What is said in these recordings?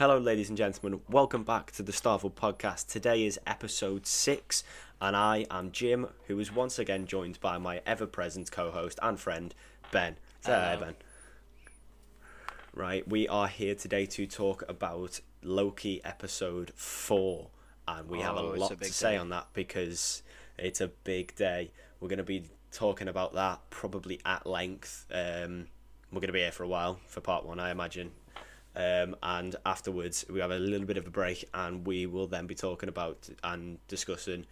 Hello, ladies and gentlemen. Welcome back to the Starvel podcast. Today is episode six, and I am Jim, who is once again joined by my ever present co host and friend, Ben. Say hi, Ben. Right, we are here today to talk about Loki episode four, and we have a Oh, it's a lot to say day. on that because it's a big day. We're going to be talking about that probably at length. Um, we're going to be here for a while for part one, I imagine. Um, and afterwards, we have a little bit of a break, and we will then be talking about and discussing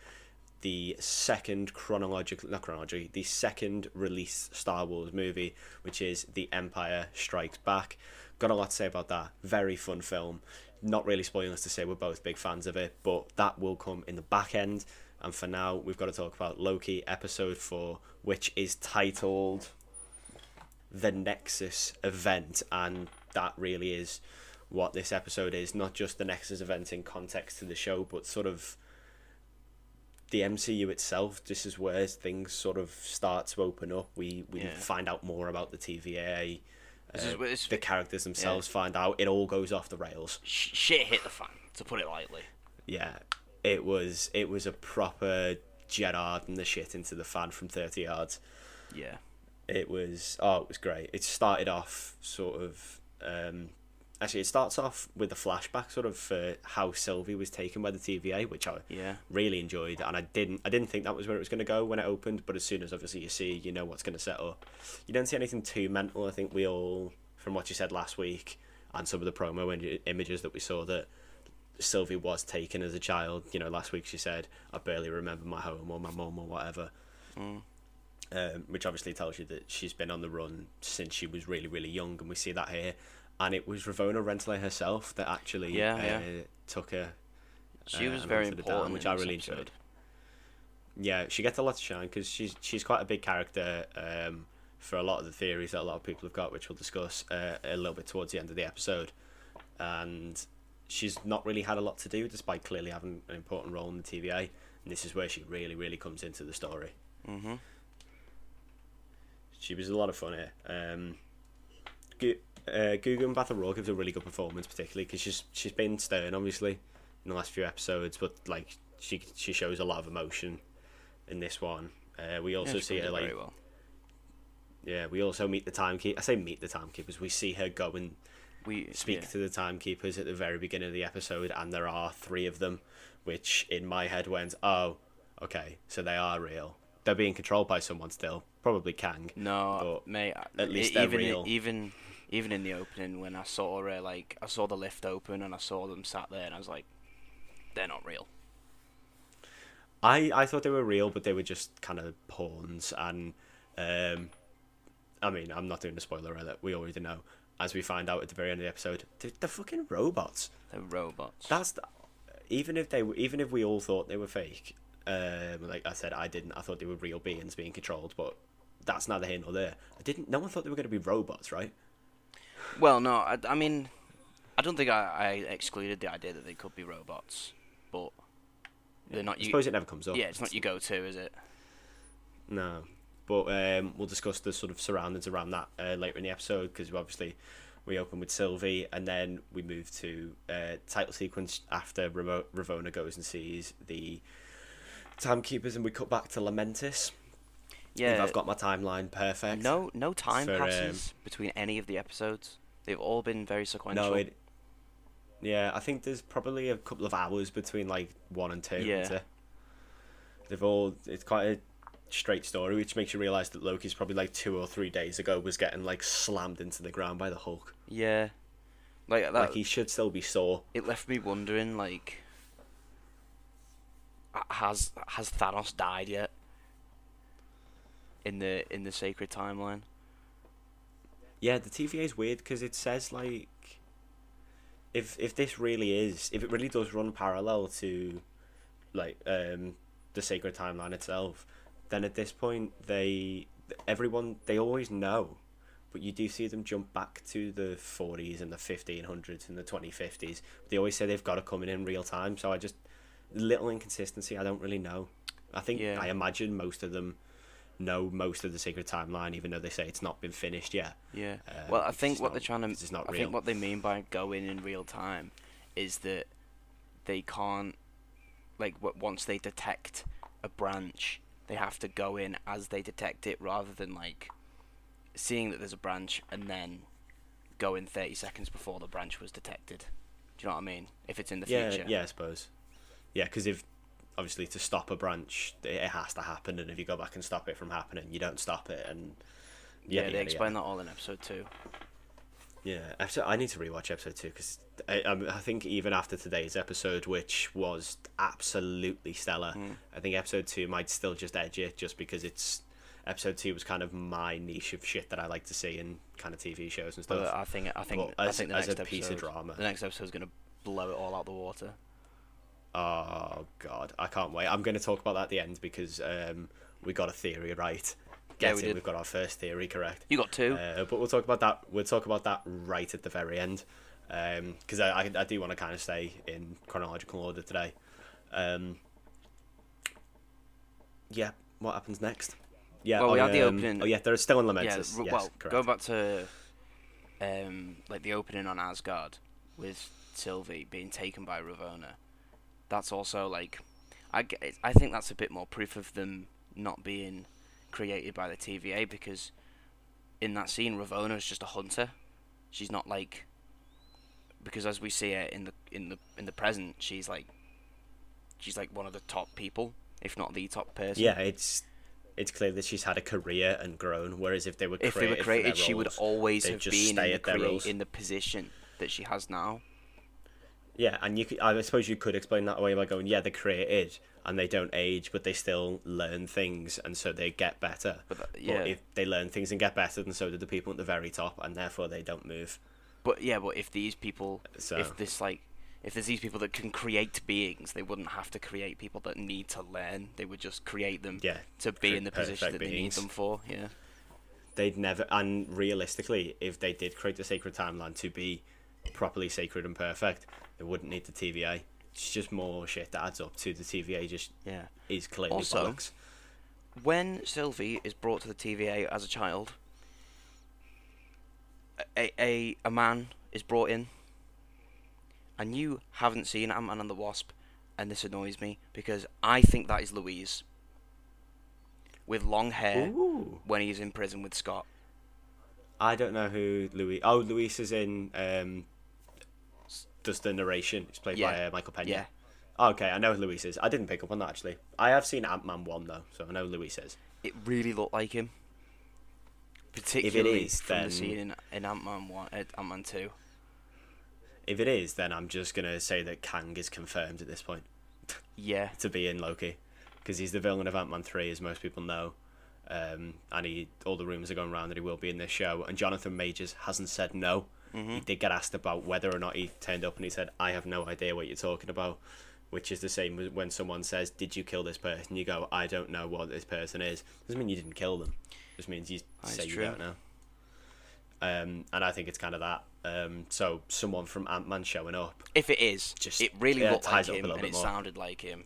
the second chronological, not chronologically, the second released Star Wars movie, which is The Empire Strikes Back. Got a lot to say about that. Very fun film. Not really spoiling us to say we're both big fans of it, but that will come in the back end. And for now, we've got to talk about Loki episode 4, which is titled The Nexus Event. And that really is what this episode is. Not just the Nexus event in context to the show, but sort of the MCU itself. This is where things sort of start to open up. We we Yeah. find out more about the TVA. Uh, is the characters themselves find out. It all goes off the rails. Sh- shit hit the fan, to put it lightly. Yeah, it was it was a proper Gerard and the shit into the fan from thirty yards. Yeah. It was oh, it was great. It started off sort of. Um, actually, it starts off with a flashback, sort of for how Sylvie was taken by the TVA, which I Yeah. really enjoyed, and I didn't I didn't think that was where it was going to go when it opened. But as soon as obviously you see, you know what's going to set up. You don't see anything too mental. I think we all, from what you said last week, and some of the promo images that we saw that. Sylvie was taken as a child. You know, last week she said, "I barely remember my home or my mum or whatever," Mm. Um, which obviously tells you that she's been on the run since she was really, really young, and we see that here. And it was Ravonna Renslayer herself that actually Yeah, uh, yeah. took her She Uh, was and very important, dam, which I really episode. enjoyed. yeah, she gets a lot of shine because she's she's quite a big character um, for a lot of the theories that a lot of people have got, which we'll discuss uh, a little bit towards the end of the episode. And she's not really had a lot to do, despite clearly having an important role in the TVA. And this is where she really, really comes into the story. Mm-hmm. She was a lot of fun here. Um, uh, Gugu Mbatha Raw gives a really good performance, particularly because she's she's been stern, obviously, in the last few episodes, but like she she shows a lot of emotion in this one. Uh, we also see her like well. yeah, we also meet the timekeeper. I say meet the timekeepers. We see her go and We speak yeah. to the timekeepers at the very beginning of the episode, and there are three of them, which in my head went, oh, okay, so they are real. They're being controlled by someone still, probably Kang. No, but mate. at least they're even real. even even in the opening when I saw her, like I saw the lift open and I saw them sat there and I was like, they're not real. I, I thought they were real, but they were just kind of pawns. And um, I mean, I'm not doing a spoiler alert. We already know. As we find out at the very end of the episode, they're, they're fucking robots. They're robots. That's the, even if they even if we all thought they were fake. Um, like I said, I didn't. I thought they were real beings being controlled, but that's neither here nor there. I didn't. No one thought they were going to be robots, right? Well, no, I, I mean, I don't think I, I excluded the idea that they could be robots, but they're not. I You, suppose it never comes up. yeah, it's not your go-to, is it? No, but um, we'll discuss the sort of surroundings around that uh, later in the episode because obviously we open with Sylvie and then we move to uh, title sequence after Ravonna goes and sees the timekeepers and we cut back to Lamentis. If Yeah. I've got my timeline perfect. No, no time for, um, passes between any of the episodes. They've all been very sequential. no, it. Yeah, I think there's probably a couple of hours between like one and two. Yeah. They've all. It's quite a straight story, which makes you realise that Loki's probably like two or three days ago was getting like slammed into the ground by the Hulk. Yeah, like that. like he should still be sore. it left me wondering, like, has has Thanos died yet? In the in the sacred timeline. Yeah, the TVA is weird because it says like, if if this really is, if it really does run parallel to, like um, the sacred timeline itself, then at this point they everyone they always know, but you do see them jump back to the forties and the fifteen hundreds and the twenty fifties. They always say they've got to come in in real time, so I just little inconsistency. I don't really know. I think Yeah. I imagine most of them know most of the secret timeline, even though they say it's not been finished yet. Yeah. Um, well, I think what not- they're trying to. it's not I real. think what they mean by going in real time is that they can't, like, once they detect a branch, they have to go in as they detect it, rather than like seeing that there's a branch and then go in 30 seconds before the branch was detected. Do you know what I mean? If it's in the yeah, future. yeah, I suppose. Yeah, because if obviously to stop a branch, it has to happen, and if you go back and stop it from happening, you don't stop it, and Yeah, yada, they explain yada. that all in episode two. Yeah, episode, I need to rewatch episode two because I, um, I think even after today's episode, which was absolutely stellar, Mm. I think episode two might still just edge it, just because it's episode two was kind of my niche of shit that I like to see in kind of TV shows and stuff. But I think I think But I as- think the next a piece of episode, drama. the next episode is gonna blow it all out the water. Oh god, I can't wait. I'm going to talk about that at the end because um, we got a theory right. Yeah, we it? did. We've got our first theory correct. You got two. Uh, but we'll talk about that. We'll talk about that right at the very end, because I, I I do want to kind of stay in chronological order today. Um, yeah, what happens next? Yeah, Well, we had the um, opening- Oh yeah, they're still in yeah. Lamentis. r- yes, well, correct. going back to um like the opening on Asgard with Sylvie being taken by Ravonna. That's also like, I, I think that's a bit more proof of them not being created by the TVA because in that scene Ravonna is just a hunter. She's not like because as we see her in the in the in the present, she's like she's like one of the top people, if not the top person. yeah, it's it's clear that she's had a career and grown. Whereas if they were if they were created, their she would always have been in the, crea- in the position that she has now. Yeah, and you could, I suppose you could explain that away by going, yeah, they're created and they don't age, but they still learn things, and so they get better. But that, But yeah, if they learn things and get better, then so do the people at the very top, and therefore they don't move. but yeah, but if these people, So if this like, if there's these people that can create beings, they wouldn't have to create people that need to learn. They would just create them yeah, to be in the position that they need them for. Yeah, they'd never. And realistically, if they did create the sacred timeline to be properly sacred and perfect, they wouldn't need the TVA. It's just more shit that adds up to the TVA. Just yeah. is clearly Also- bollocks. When Sylvie is brought to the TVA as a child, a a, a man is brought in, and you haven't seen Ant Man and the Wasp, and this annoys me because I think that is Luis with long hair Ooh. when he's in prison with Scott. I don't know who Luis. Oh, Luis is in. Um, does the narration? It's played by uh, Michael Pena. Yeah, Okay, I know who Luis is. I didn't pick up on that actually. I have seen Ant Man one though, so I know who Luis is. it really looked like him. Particularly is, from then- the scene in, in Ant Man one, uh, Ant Man two. If it is, then I'm just gonna say that Kang is confirmed at this point Yeah, to be in Loki, because he's the villain of Ant Man three, as most people know. Um, and he, all the rumors are going around that he will be in this show. And Jonathan Majors hasn't said no. Mm-hmm. He did get asked about whether or not he turned up, and he said, "I have no idea what you're talking about." Which is the same when someone says, "Did you kill this person?" You go, "I don't know what this person is." Doesn't mean you didn't kill them. Just means you say you don't know. Um, and I think it's kind of that. Um, so someone from Ant Man showing up. If it is, Just- it really yeah, looked like ties up a him little and bit it more. sounded like him,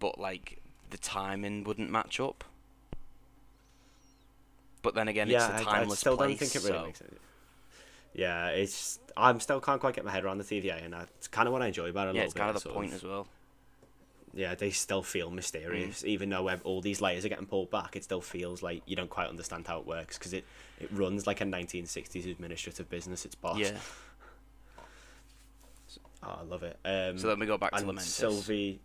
but like the timing wouldn't match up. But then again, yeah, it's I- a I, timeless still place. don't think it really so makes sense. Yeah, it's I'm still can't quite get my head around the TVA, and that's kind of what I enjoy about it. A yeah, it's kind of the point as well. yeah, they still feel mysterious, Mm. even though all these layers are getting pulled back. It still feels like you don't quite understand how it works because it, it runs like a 1960s administrative business. It's boss. Yeah. oh, I love it. Um, So then we go back to Lamentis. Sylvie,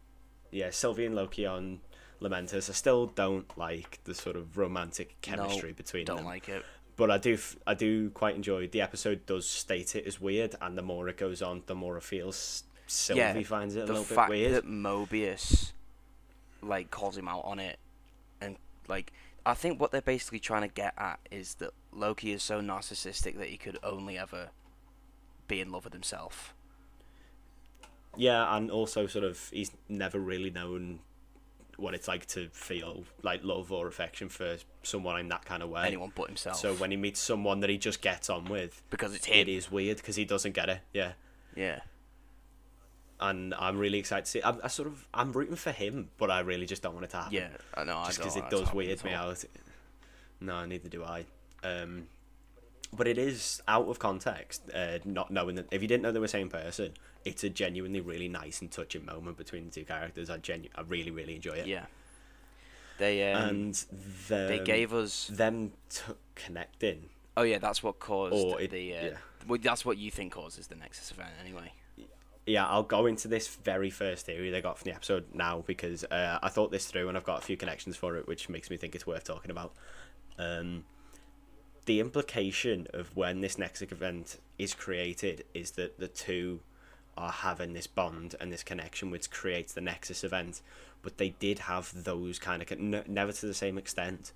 yeah, Sylvie and Loki on Lamentis. I still don't like the sort of romantic chemistry between them. I Don't like it. But I do I do quite enjoy the episode. Does state it as weird, and the more it goes on, the more it feels. Sylvie Yeah, finds it a little fact bit weird. that Mobius like calls him out on it, and like I think what they're basically trying to get at is that Loki is so narcissistic that he could only ever be in love with himself. Yeah, and also sort of he's never really known what it's like to feel like love or affection for someone in that kind of way. Anyone but himself. So when he meets someone that he just gets on with, because it's him. is weird because he doesn't get it. Yeah. Yeah. and I'm really excited to see. I'm I sort of I'm rooting for him, but I really just don't want it to happen. Yeah, I know. just because because it does weird me out. No, neither do I. Um, but it is out of context, uh, not knowing that if you didn't know they were the same person, it's a genuinely really nice and touching moment between the two characters. I genu- I really really enjoy it. Yeah. They um, and the, they gave us. them t- connecting. Oh yeah, that's what caused Or it- the. Uh, yeah. Well, that's what you think causes the Nexus event, anyway. Yeah, I'll go into this very first theory they got from the episode now because uh, I thought this through and I've got a few connections for it, which makes me think it's worth talking about. Um, the implication of when this Nexus event is created is that the two are having this bond and this connection, which creates the Nexus event. But they did have those kind of never to the same extent,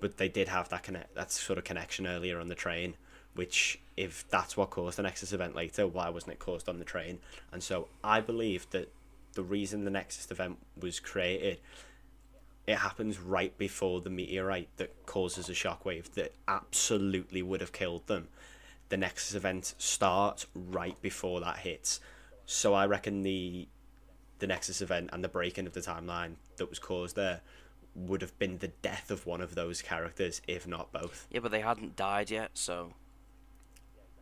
but they did have that connect that sort of connection earlier on the train. Which, if that's what caused the Nexus event later, why wasn't it caused on the train? And so I believe that the reason the Nexus event was created it happens right before the meteorite that causes a shockwave that absolutely would have killed them. The Nexus event starts right before that hits. So I reckon the the Nexus event and the breaking of the timeline that was caused there would have been the death of one of those characters, if not both. Yeah, but they hadn't died yet, so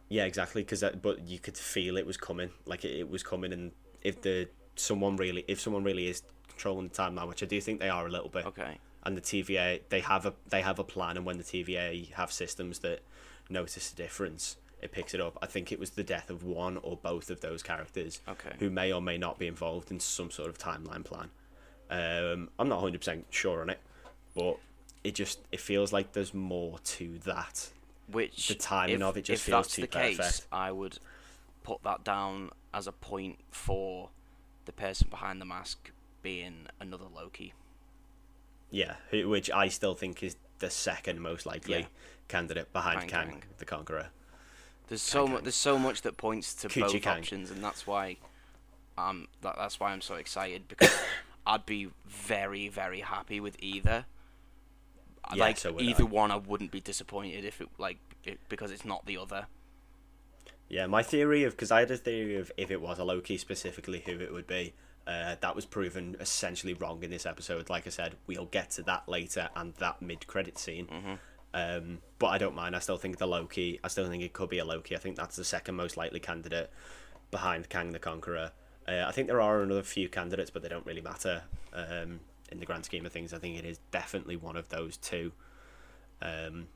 Yeah, exactly. Because uh, but you could feel it was coming, like it, it was coming, and if the someone really, if someone really is controlling the timeline, which I do think they are a little bit, okay. and the TVA they have a they have a plan, and when the TVA have systems that notice the difference, it picks it up. I think it was the death of one or both of those characters Okay. who may or may not be involved in some sort of timeline plan. Um, I'm not hundred percent sure on it, but it just it feels like there's more to that. Which the timing if, of it just feels that's too the case. I would put that down as a point for the person behind the mask being another Loki. Yeah, which I still think is the second most likely Yeah. Candidate behind Kang, Kang. the Conqueror. There's so much. There's so much that points to both Kang. options, and that's why, um, that, that's why I'm so excited because I'd be very, very happy with either. Yeah, like so either I. one, I wouldn't be disappointed if it like it, because it's not the other. Yeah, my theory of because I had a theory of if it was a Loki specifically who it would be. Uh, that was proven essentially wrong in this episode. Like I said, we'll get to that later and that mid-credit scene. Um, but I don't mind. I still think the Loki. I still think it could be a Loki. I think that's the second most likely candidate behind Kang the Conqueror. Uh, I think there are another few candidates, but they don't really matter um, in the grand scheme of things. I think it is definitely one of those two. Um,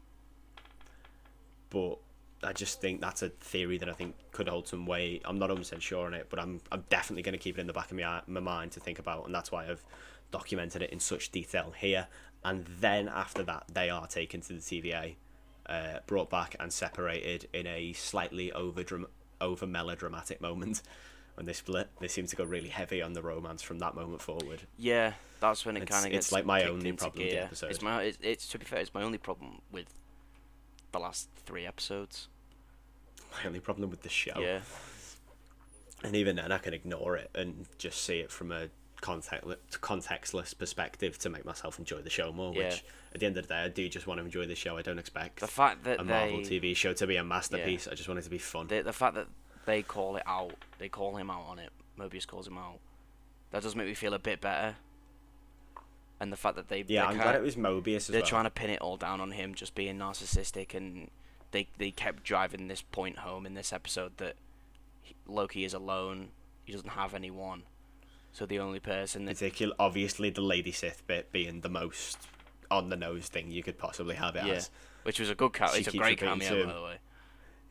but I just think that's a theory that I think could hold some weight. I'm not 100% sure on it, but I'm I'm definitely going to keep it in the back of my, my mind to think about, and that's why I've documented it in such detail here. And then after that, they are taken to the TVA, uh, brought back and separated in a slightly over over melodramatic moment. When they split, they seem to go really heavy on the romance from that moment forward. Yeah, that's when it kind of gets. it's like my only problem with the episode. It's my. It's, it's to be fair, it's my only problem with the last three episodes. My only problem with the show. Yeah, and even then I can ignore it and just see it from a context contextless perspective to make myself enjoy the show more. Yeah. Which at the end of the day, I do just want to enjoy the show. I don't expect the fact that a Marvel they, TV show to be a masterpiece. I just want it to be fun. the the fact that they call it out, they call him out on it. Mobius calls him out. That does make me feel a bit better. And the fact that they yeah, I'm glad it was Mobius they're well. trying to pin it all down on him just being narcissistic and they they kept driving this point home in this episode that Loki is alone he doesn't have anyone so the only person that Particular, obviously, the Lady Sif bit being the most on the nose thing you could possibly have it yeah as. which was a good ca- She it's a great cameo to by the way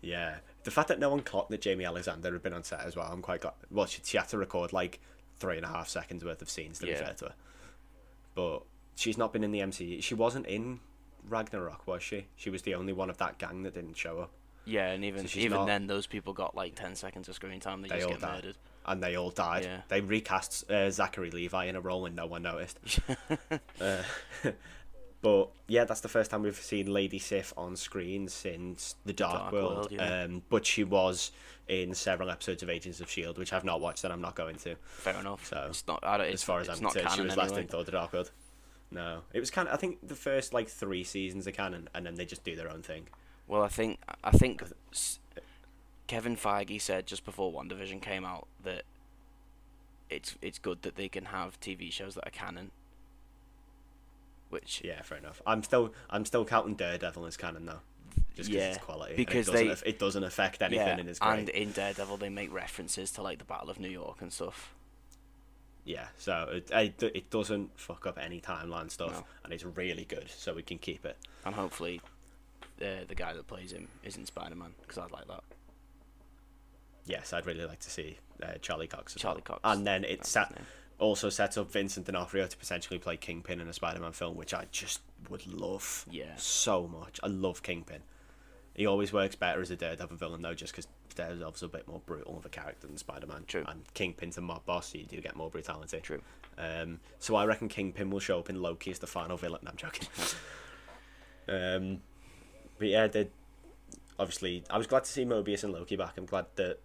Yeah, the fact that no one clocked that Jaimie Alexander had been on set as well, I'm quite glad. Well, she, she had to record like three and a half seconds worth of scenes to be fair to her, but she's not been in the MCU. She wasn't in Ragnarok, was she? She was the only one of that gang that didn't show up, yeah and even So even not- then those people got like 10 seconds of screen time they, They just all get died. murdered and they all died. Yeah. They recast uh, Zachary Levi in a role and no one noticed. uh, but yeah, that's the first time we've seen Lady Sif on screen since The Dark, Dark World. World, yeah. um, but she was in several episodes of Agents of Shield, which I've not watched and I'm not going to. fair enough So, it's not I don't, as far as I'm concerned, she was last anyway. in Thor: The Dark World. No, it was kind of. I think the first like three seasons are canon, and then they just do their own thing. Well, I think I think Kevin Feige said just before WandaVision came out that it's it's good that they can have TV shows that are canon. Which Yeah, fair enough. I'm still I'm still counting Daredevil as canon though, just Yeah, because it's quality. because it doesn't, they- it doesn't affect anything, yeah, and it's great. and in Daredevil they make references to like the Battle of New York and stuff. Yeah, so it, it it doesn't fuck up any timeline stuff, No. and it's really good. So we can keep it. And hopefully, uh, the guy that plays him isn't Spider Man because I'd like that. Yes, I'd really like to see uh, Charlie Cox. As Charlie well. Cox, and then it set, also sets up Vincent D'Onofrio to potentially play Kingpin in a Spider-Man film, which I just would love Yeah. so much. I love Kingpin. He always works better as a Daredevil villain though, just because Daredevil's a bit more brutal of a character than Spider-Man. True. And Kingpin's a mob boss, so you do get more brutality. True. Um, so I reckon Kingpin will show up in Loki as the final villain. No, I'm joking. um, but yeah, they obviously I was glad to see Mobius and Loki back. I'm glad that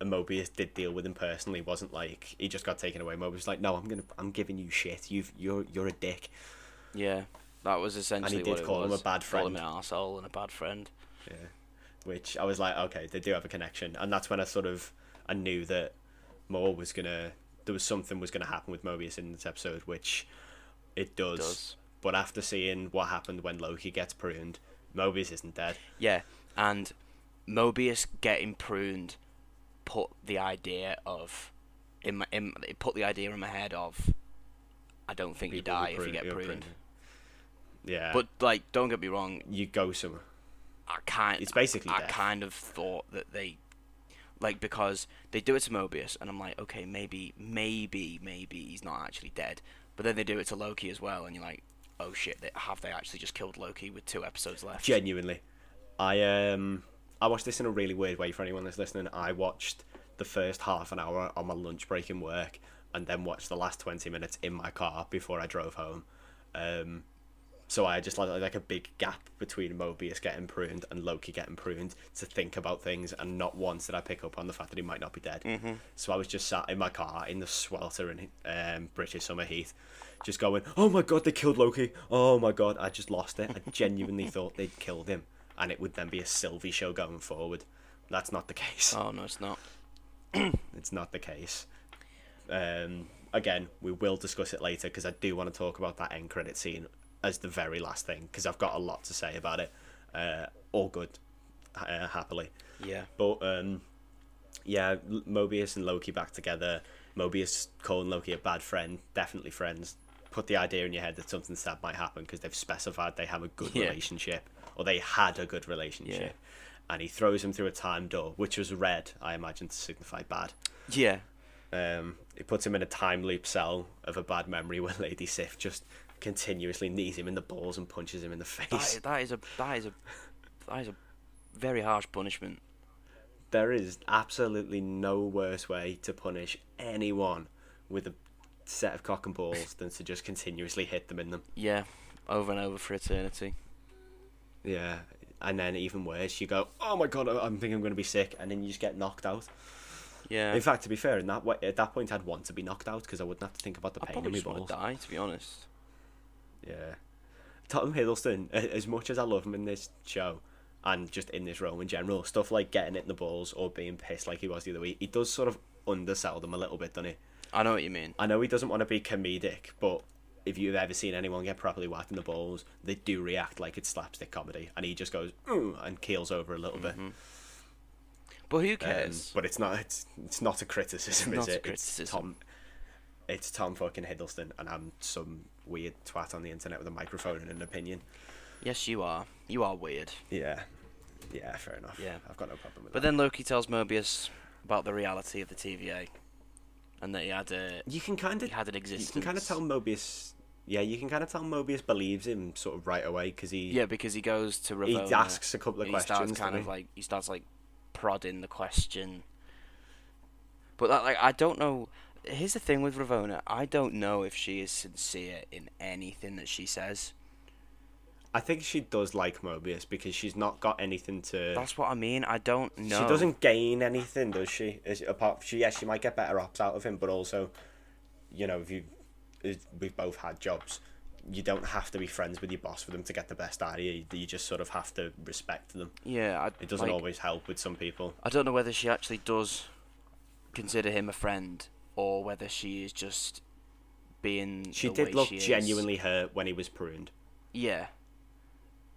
Mobius did deal with him personally. It wasn't like he just got taken away. Mobius was like, no, I'm gonna, I'm giving you shit. You've, you're, you're a dick. Yeah, that was essentially did what it call him a was. bad Call him friend. an arsehole and a bad friend. Yeah. Which I was like, okay, they do have a connection, and that's when I sort of I knew that more was gonna there was something was gonna happen with Mobius in this episode, which it does. Does. But after seeing what happened when Loki gets pruned, Mobius isn't dead. Yeah, and Mobius getting pruned put the idea of in my in, it put the idea in my head of I don't think you die if you get you're pruned. Yeah. But like, don't get me wrong, you go somewhere. I kind It's basically I death. kind of thought that they like because they do it to Mobius and I'm like, okay, maybe maybe maybe he's not actually dead. But then they do it to Loki as well and you're like, oh shit, they, have they actually just killed Loki with two episodes left? Genuinely, I um I watched this in a really weird way for anyone that's listening. I watched the first half an hour on my lunch break in work, and then watched the last twenty minutes in my car before I drove home. Um, so I just like like a big gap between Mobius getting pruned and Loki getting pruned to think about things, and not once did I pick up on the fact that he might not be dead. Mm-hmm. So I was just sat in my car in the sweltering um, British summer heat, just going, "Oh my god, they killed Loki! Oh my god, I just lost it. I genuinely thought they'd killed him, and it would then be a Sylvie show going forward. That's not the case. Oh no, it's not. It's not the case. Um, again, we will discuss it later because I do want to talk about that end credit scene as the very last thing because I've got a lot to say about it. Uh, all good, uh, happily. Yeah. But um, yeah, Mobius and Loki back together. Mobius calling Loki a bad friend, definitely friends. Put the idea in your head that something sad might happen because they've specified they have a good Yeah. relationship or they had a good relationship. Yeah. And he throws him through a time door, which was red, I imagine, to signify bad. Yeah. Um, it puts him in a time loop cell of a bad memory where Lady Sif just continuously knees him in the balls and punches him in the face. is, that is a that is a that is a very harsh punishment. There is absolutely no worse way to punish anyone with a set of cock and balls than to just continuously hit them in them. Yeah, over and over for eternity. Yeah. And then even worse, you go, oh my god, I- I'm thinking I'm going to be sick, and then you just get knocked out. Yeah. In fact, to be fair, in that way, at that point, I'd want to be knocked out because I wouldn't have to think about the I pain in probably my balls. to die, to be honest. Yeah. Tom Hiddleston, as much as I love him in this show and just in this role in general, stuff like getting it in the balls or being pissed like he was the other week, he does sort of undersell them a little bit, doesn't he? I know what you mean. I know he doesn't want to be comedic, but if you've ever seen anyone get properly whacked in the balls, they do react like it's slapstick comedy, and he just goes "Ooh," and keels over a little bit. But who Um, cares? but it's not it's, it's not a criticism, It's is it? criticism. It's Tom. It's Tom fucking Hiddleston, and I'm some weird twat on the internet with a microphone and an opinion. yes, you are. You are weird. Yeah, yeah, fair enough. Yeah. I've got no problem with But that. But then Loki tells Mobius about the reality of the TVA, and that he had a you can kind he of had an existence. you can kind of tell Mobius. Yeah, you can kind of tell Mobius believes him sort of right away because he Yeah, because he goes to he asks a couple of and he starts questions. kind of he? like he starts like prodding the question. But that, like I don't know. Here's the thing with Ravonna. I don't know if she is sincere in anything that she says. I think she does like Mobius because she's not got anything to. That's what I mean. I don't know. She doesn't gain anything, does she? Is apart, she yes, she might get better ops out of him, but also, you know, if you, if we've both had jobs, you don't have to be friends with your boss for them to get the best out of you. You just sort of have to respect them. Yeah, I, It doesn't like, always help with some people. I don't know whether she actually does consider him a friend or whether she is just being. She did look she genuinely hurt when he was pruned. Yeah.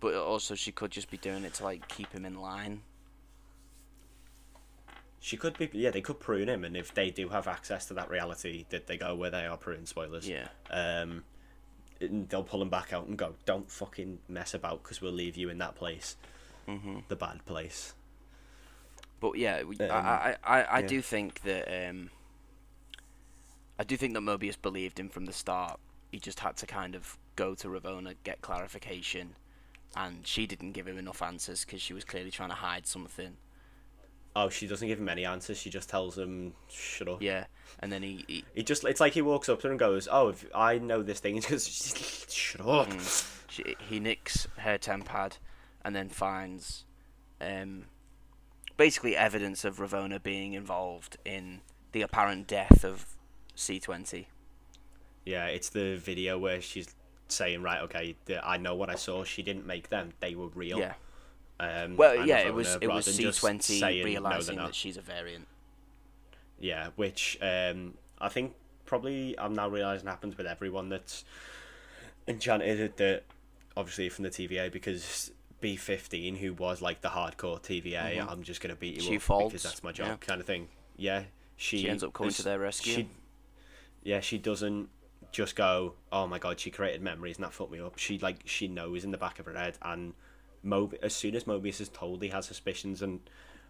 But also, she could just be doing it to like keep him in line. She could be, yeah, they could prune him, and if they do have access to that reality, that they go where they are pruned. Spoilers. Yeah. Um, they'll pull him back out and go, "Don't fucking mess about, because we'll leave you in that place, hmm the bad place." But yeah, we, Um, I I, I, I yeah. do think that um, I do think that Mobius believed him from the start. He just had to kind of go to Ravonna, get clarification, and she didn't give him enough answers because she was clearly trying to hide something. Oh, she doesn't give him any answers. She just tells him, "Shut up." Yeah, and then he, he He just, it's like he walks up to her and goes, "Oh, if I know this thing," he "Shut up." Mm. she, he nicks her tempad, and then finds um, basically evidence of Ravonna being involved in the apparent death of C20. Yeah, it's the video where she's saying, "Right, okay, I know what I saw. She didn't make them; they were real." Yeah. Um, Well, yeah, it was it was C twenty saying, "No, realizing that she's a variant. Yeah, which um, I think probably I'm now realizing happens with everyone that's enchanted that obviously from the TVA because B15 who was like the hardcore TVA Mhm. I'm just gonna beat you She up folds, because that's my job yeah. kind of thing. Yeah, she, She ends up coming to their rescue. She, yeah, she doesn't just go, "Oh my god, she created memories and that fucked me up." She like she knows in the back of her head and Mob- as soon as Mobius is told he has suspicions and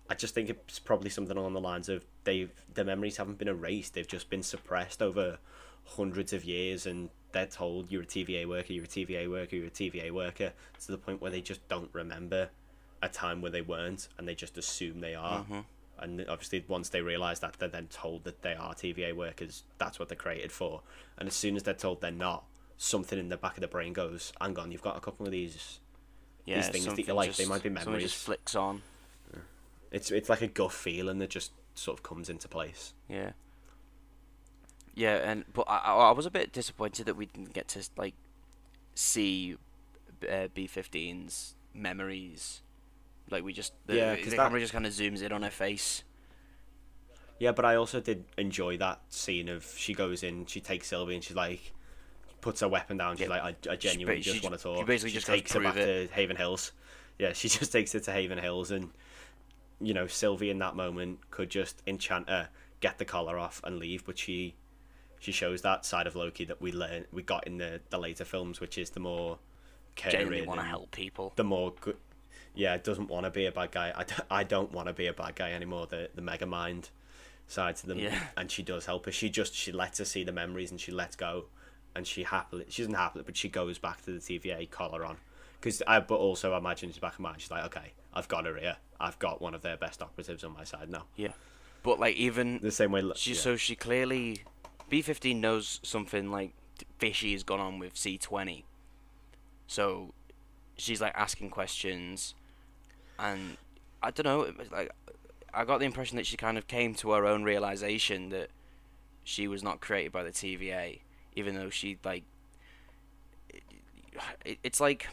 I just think it's probably something along the lines of they've the memories haven't been erased; they've just been suppressed over hundreds of years, and they're told you're a TVA worker, you're a TVA worker, you're a TVA worker, to the point where they just don't remember a time where they weren't, and they just assume they are. Mhm. And obviously, once they realise that, they're then told that they are TVA workers. That's what they're created for. And as soon as they're told they're not, something in the back of the brain goes, "Hang on, you've got a couple of these." yeah, things that you like, they might be memories. just flicks on. It's it's like a gut feeling that just sort of comes into place. Yeah. Yeah, and but I, I I was a bit disappointed that we didn't get to like see uh, B15's memories. Like we just the, Yeah, the that- camera just kind of zooms in on her face. Yeah, but I also did enjoy that scene of she goes in, she takes Sylvie, and she's like, puts her weapon down. She's Yeah. like, I, I genuinely she just ju- want to talk. she basically she just takes her "Prove back to Haven Hills. Yeah, she just takes her to Haven Hills, and you know, Sylvie in that moment could just enchant her, get the collar off, and leave. But she, she shows that side of Loki that we learn we got in the the later films, which is the more Genuinely caring want to help people. the more good. Yeah, doesn't want to be a bad guy. I, d- I don't want to be a bad guy anymore. The the mega mind side to them, Yeah. and she does help her. She just she lets her see the memories and she lets go, and she happily she doesn't happily, but she goes back to the TVA collar on, because I but also I imagine she's back in mind. She's like, okay, I've got her here. I've got one of their best operatives on my side now. Yeah, but like even The same way. she yeah. so she clearly B15 knows something like fishy has gone on with C20. So she's like asking questions, and I don't know. it was Like I got the impression that she kind of came to her own realization that she was not created by the TVA, even though she like. It, it's like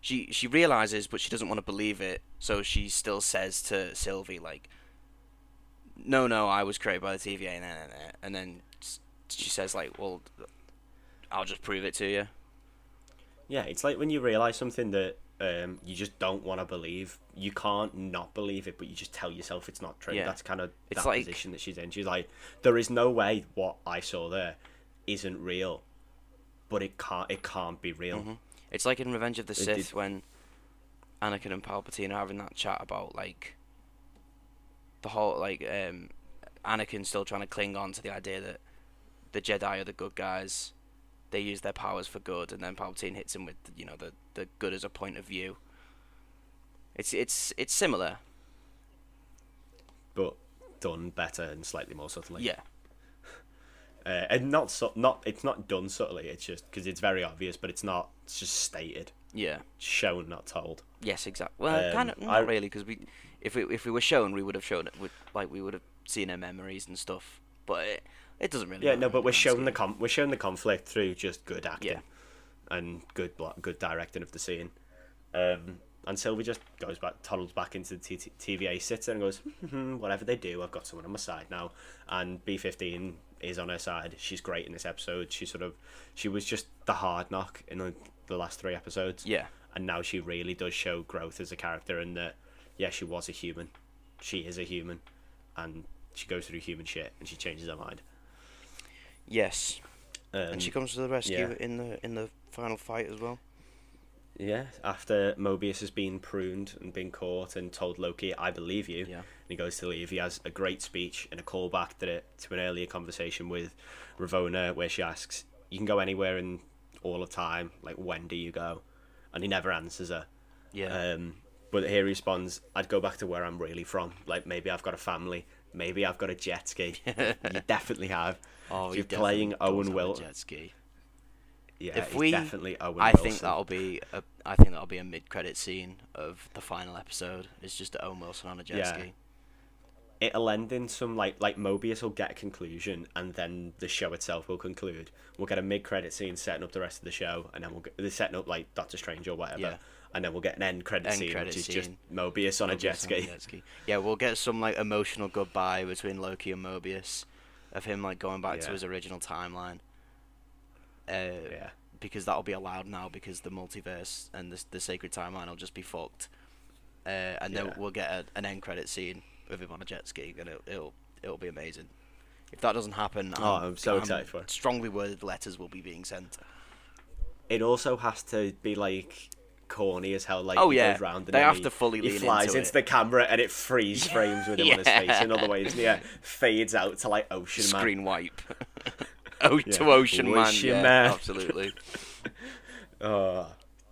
she she realizes, but she doesn't want to believe it. So she still says to Sylvie like, "No, no, I was created by the TVA." Nah, nah. And then she says like, "Well, I'll just prove it to you." Yeah, it's like when you realize something that um, you just don't want to believe. You can't not believe it, but you just tell yourself it's not true. Yeah. That's kind of It's that like- position that she's in. She's like, there is no way what I saw there isn't real, but it can't. It can't be real. Mhm. It's like in Revenge of the It Sith did- when Anakin and Palpatine are having that chat about like the whole like um Anakin still trying to cling on to the idea that the Jedi are the good guys. They use their powers for good, and then Palpatine hits him with you know the the good as a point of view. It's it's it's similar, but done better and slightly more subtly. yeah. Uh, and not so, not it's not done subtly. It's just because it's very obvious, but it's not. It's just stated, Yeah. shown, not told. Yes, exactly. Well, Um, kind of not I- really, because we, if we if we were shown, we would have shown it. Like we would have seen her memories and stuff. But it, it doesn't really. Yeah, no, but we're shown the com- we're shown the conflict through just good acting Yeah. and good blo- good directing of the scene. Um, and Sylvie just goes back, toddles back into the T- TVA, sits there and goes, "Hmm, whatever they do, I've got someone on my side now. And B15 is on her side. She's great in this episode. She sort of, she was just the hard knock in the, the last three episodes. Yeah. And now she really does show growth as a character and that, yeah, she was a human. She is a human. And she goes through human shit and she changes her mind. Yes. Um, and she comes to the rescue yeah. in the in the final fight as well. Yeah, after Mobius has been pruned and been caught and told Loki, "I believe you," Yeah. and he goes to leave. He has a great speech and a callback to it to an earlier conversation with Ravonna, where she asks, "You can go anywhere in all of time. Like, when do you go?" And he never answers her. Yeah. Um, but here he responds, "I'd go back to where I'm really from. Like, maybe I've got a family. Maybe I've got a jet ski. you definitely have. Oh, if you're playing Owen a Will- jet ski. Yeah, If we- definitely Owen Wilson. I Wilson. think that'll be a I think that'll be a mid credit scene of the final episode. It's just Owen Wilson on a jet Yeah. ski. it'll end in some like like Mobius will get a conclusion and then the show itself will conclude. We'll get a mid credit scene setting up the rest of the show and then we'll get they're setting up like Doctor Strange or whatever. Yeah. And then we'll get an end credit End scene credit which is just. Mobius on a jet on ski. jet ski. Yeah, we'll get some like emotional goodbye between Loki and Mobius, of him like going back to his original timeline. Uh, Yeah. because that'll be allowed now because the multiverse and the the sacred timeline will just be fucked. Uh, and then Yeah. we'll get a, an end credit scene with him on a jet ski, and it'll it'll, it'll be amazing. If that doesn't happen, Oh, I'm so excited for it. Strongly worded letters will be being sent. It also has to be like corny as hell. Like Oh, yeah. goes round and They have he, to fully he lean flies into into the camera and it freeze frames with him on his face in other ways. And yeah, fades out to like Ocean Man. Screen wipe. oh, Yeah. to Ocean Man. Yeah, Man. absolutely. Oh,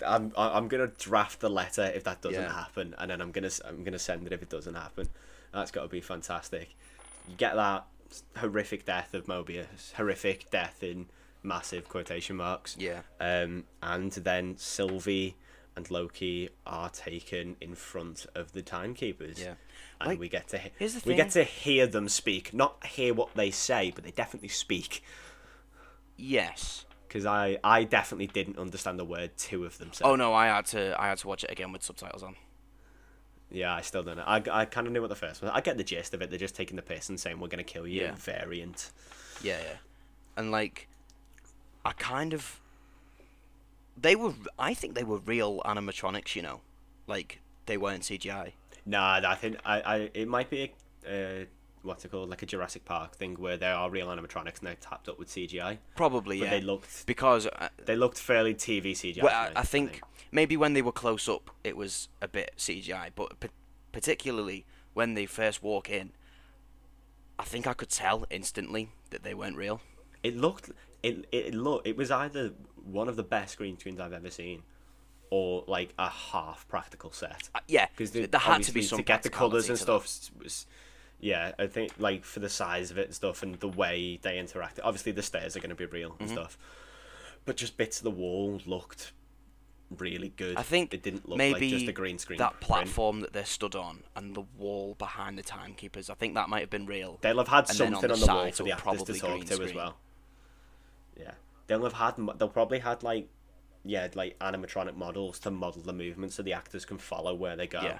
I'm I'm gonna draft the letter if that doesn't Yeah. happen, and then I'm gonna I'm gonna send it if it doesn't happen. That's got to be fantastic. You get that horrific death of Mobius, horrific death in massive quotation marks. Yeah. Um, and then Sylvie and Loki are taken in front of the timekeepers. Yeah. And Like, we get to he- we get to hear them speak, not hear what they say, but they definitely speak. Yes. Because I, I definitely didn't understand the word two of them said. Oh no, I had to I had to watch it again with subtitles on. Yeah, I still don't know. I, I kind of knew what the first was. I get the gist of it. They're just taking the piss and saying we're gonna kill you. Yeah. Variant. Yeah, yeah. And like I kind of they were I think they were real animatronics, you know. Like they weren't CGI. Nah, I think I, I it might be a, uh, what's it called, like a Jurassic Park thing where there are real animatronics and they're tapped up with CGI. Probably, But yeah. they looked because uh, they looked fairly TV CGI. well, me, I, I think maybe when they were close up it was a bit CGI, but p- particularly when they first walk in I think I could tell instantly that they weren't real. it looked it it looked it was either one of the best green screens I've ever seen, or like a half practical set. Uh, yeah, because there had to be some to get the colours and stuff was yeah i think like for the size of it and stuff and the way they interact obviously the stairs are going to be real Mm-hmm. and stuff but just bits of the wall looked really good I think it didn't look maybe like just a green screen that print. platform that they're stood on and the wall behind the timekeepers. I think that might have been real. they'll have had and something on on the the, wall for the actors to probably talk to as well yeah they'll have had they'll probably had like yeah like animatronic models to model the movement so the actors can follow where they go Yeah.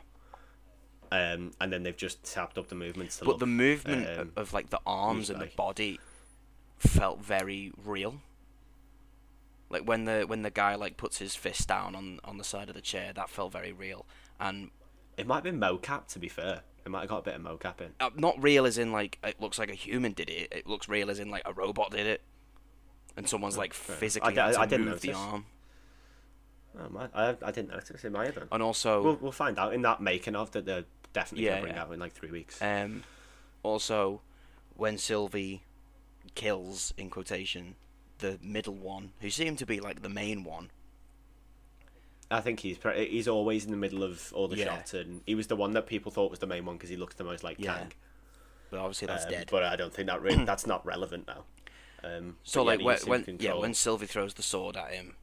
um, and then they've just tapped up the movements to But look, the movement um, of like the arms and the body felt very real. Like when the when the guy like puts his fist down on on the side of the chair, that felt very real. And It might have been mocap, to be fair. It might have got a bit of mocap in. uh, not real as in like it looks like a human did it. It looks real as in like a robot did it. And someone's like fair enough. physically I d- had to I didn't move the arm. Oh, my, I, I didn't notice. It might have done. And also We'll, we'll find out in that making of that they're definitely Yeah, going to bring yeah. out in like three weeks. Um, also, when Sylvie kills, in quotation, the middle one, who seemed to be like the main one. I think he's pre- he's always in the middle of all the Yeah. shots, and he was the one that people thought was the main one because he looks the most like Yeah. Kang. But obviously that's Um, dead. But I don't think that really, that's not relevant now. Um, So but yeah, like when, when yeah when Sylvie throws the sword at him,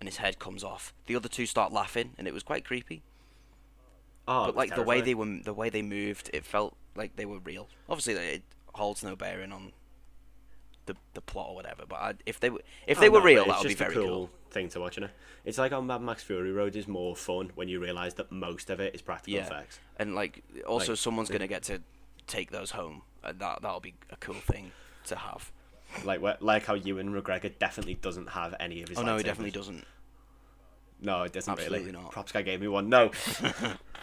and his head comes off, the other two start laughing, and it was quite creepy. oh, but like the way they were the way they moved, it felt like they were real. Obviously, it holds no bearing on the the plot or whatever. But I, if they were if Oh, they were no, real, that would be very cool cool. thing to watch, is It's like on Mad Max Fury Road is more fun when you realise that most of it is practical Yeah. effects. And like also Like, someone's the- gonna get to take those home. And that that'll be a cool thing to have. Like like how Ewan McGregor definitely doesn't have any of his. oh no, he definitely doesn't. No, it doesn't Absolutely really. not. Props guy gave me one. No.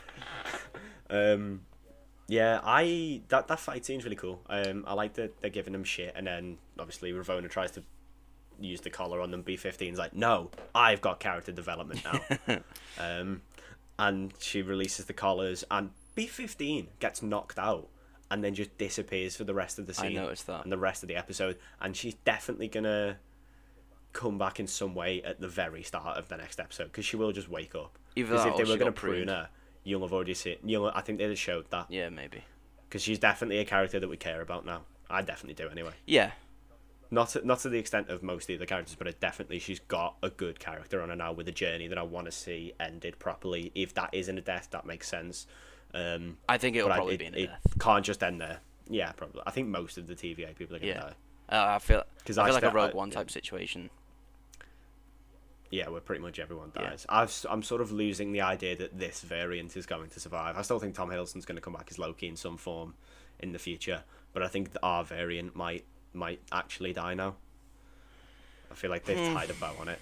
um, yeah, I that that fight scene's really cool. Um, I like that they're giving them shit, and then obviously Ravonna tries to use the collar on them. B 15's like, no, I've got character development now. um, and she releases the collars, and B 15 gets knocked out. And then just disappears for the rest of the I scene noticed that. and the rest of the episode. And she's definitely gonna come back in some way at the very start of the next episode because she will just wake up. Because if they were gonna prune her, you'll have already seen. You'll, I think they just showed that Yeah, maybe. because she's definitely a character that we care about now. I definitely do anyway. Yeah, Not to, not to the extent of most of the characters, but it definitely she's got a good character on her now with a journey that I want to see ended properly. If that isn't a death, that makes sense. Um, I think it'll but I- probably it, be in it death. can't just end there. Yeah, probably. I think most of the TVA people are going to Yeah. die. Uh, I feel 'Cause I I feel like a Rogue One yeah. type situation. Yeah, where pretty much everyone Yeah. dies. I've, s- I'm sort of losing the idea that this variant is going to survive. I still think Tom Hiddleston's going to come back as Loki in some form in the future, but I think our variant might might actually die now. I feel like they've Hmm. tied a bow on it.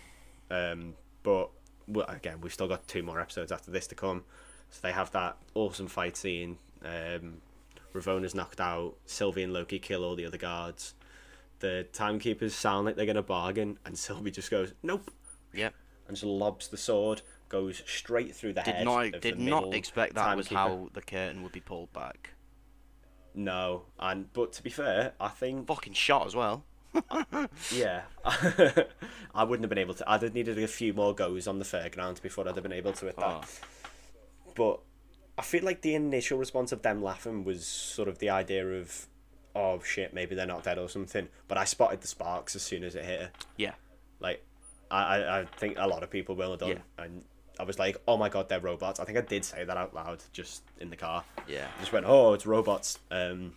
Um, but well, again, we've still got two more episodes after this to come. So they have that awesome fight scene. Um, Ravonna's knocked out. Sylvie and Loki kill all the other guards. The timekeepers sound like they're going to bargain, and Sylvie just goes, "Nope," Yep. and just lobs the sword, goes straight through the Did head. not did not expect that was how the curtain would be pulled back. No, and but to be fair, I think Fucking shot as well. yeah, I wouldn't have been able to. I'd have needed a few more goes on the fairground before I'd have been able to hit that. Oh. But I feel like the initial response of them laughing was sort of the idea of, oh shit, maybe they're not dead or something. But I spotted the sparks as soon as it hit her. Yeah. Like, I, I, I think a lot of people will have done. Yeah. And I was like, oh my god, they're robots. I think I did say that out loud just in the car. Yeah. I just went, oh, it's robots. Um,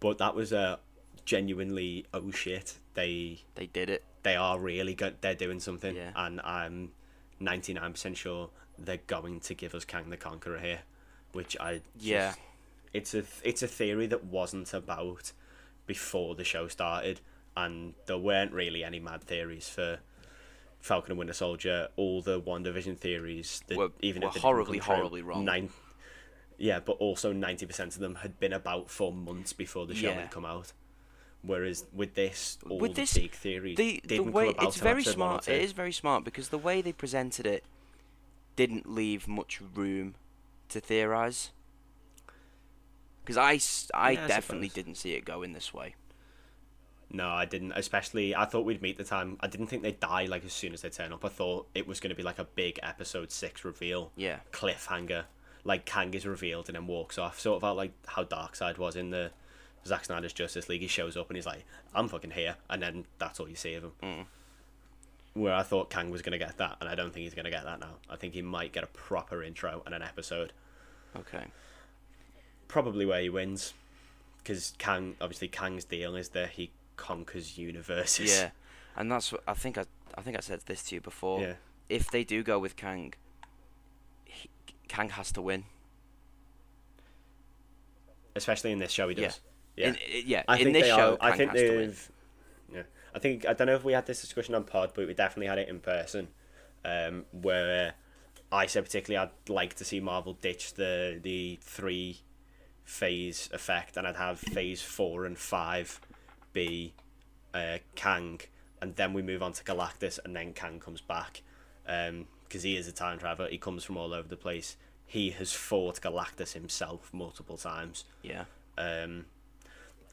but that was a genuinely, oh shit, they They did it. they are really good. They're doing something, Yeah. and I'm ninety nine percent sure they're going to give us Kang the Conqueror here, which I just- Yeah. It's a it's a theory that wasn't about before the show started, and there weren't really any mad theories for Falcon and Winter Soldier. All the WandaVision theories that Were- even were if horribly, true, horribly wrong. Nine, yeah, but also ninety percent of them had been about for months before the show Yeah. had come out. Whereas with this, all With the this, big theories the the way it's very episode one or smart. It is very smart because the way they presented it didn't leave much room to theorize. Because I, I Yeah, I definitely suppose. didn't see it going this way. No, I didn't. Especially, I thought we'd meet the time. I didn't think they'd die like as soon as they turn up. I thought it was going to be like a big episode six reveal, Yeah. cliffhanger. Like Kang is revealed and then walks off. Sort of like how Darkseid was in the Zack Snyder's Justice League. He shows up and he's like, "I'm fucking here," and then that's all you see of him. Mm. Where I thought Kang was going to get that, and I don't think he's going to get that now. I think he might get a proper intro and an episode. Okay. Probably where he wins, because Kang obviously Kang's deal is that he conquers universes. Yeah, and that's what I think. I I think I said this to you before. Yeah. If they do go with Kang, he, Kang has to win. especially in this show he Yeah. does. Yeah, In, yeah. I in think this they show, are. I think has to win. they've. Yeah, I think I don't know if we had this discussion on pod, but we definitely had it in person, um, where I said particularly I'd like to see Marvel ditch the the three phase effect, and I'd have phase four and five be uh, Kang, and then we move on to Galactus, and then Kang comes back, because he is a time traveler. He comes from all over the place. He has fought Galactus himself multiple times. Yeah. Um,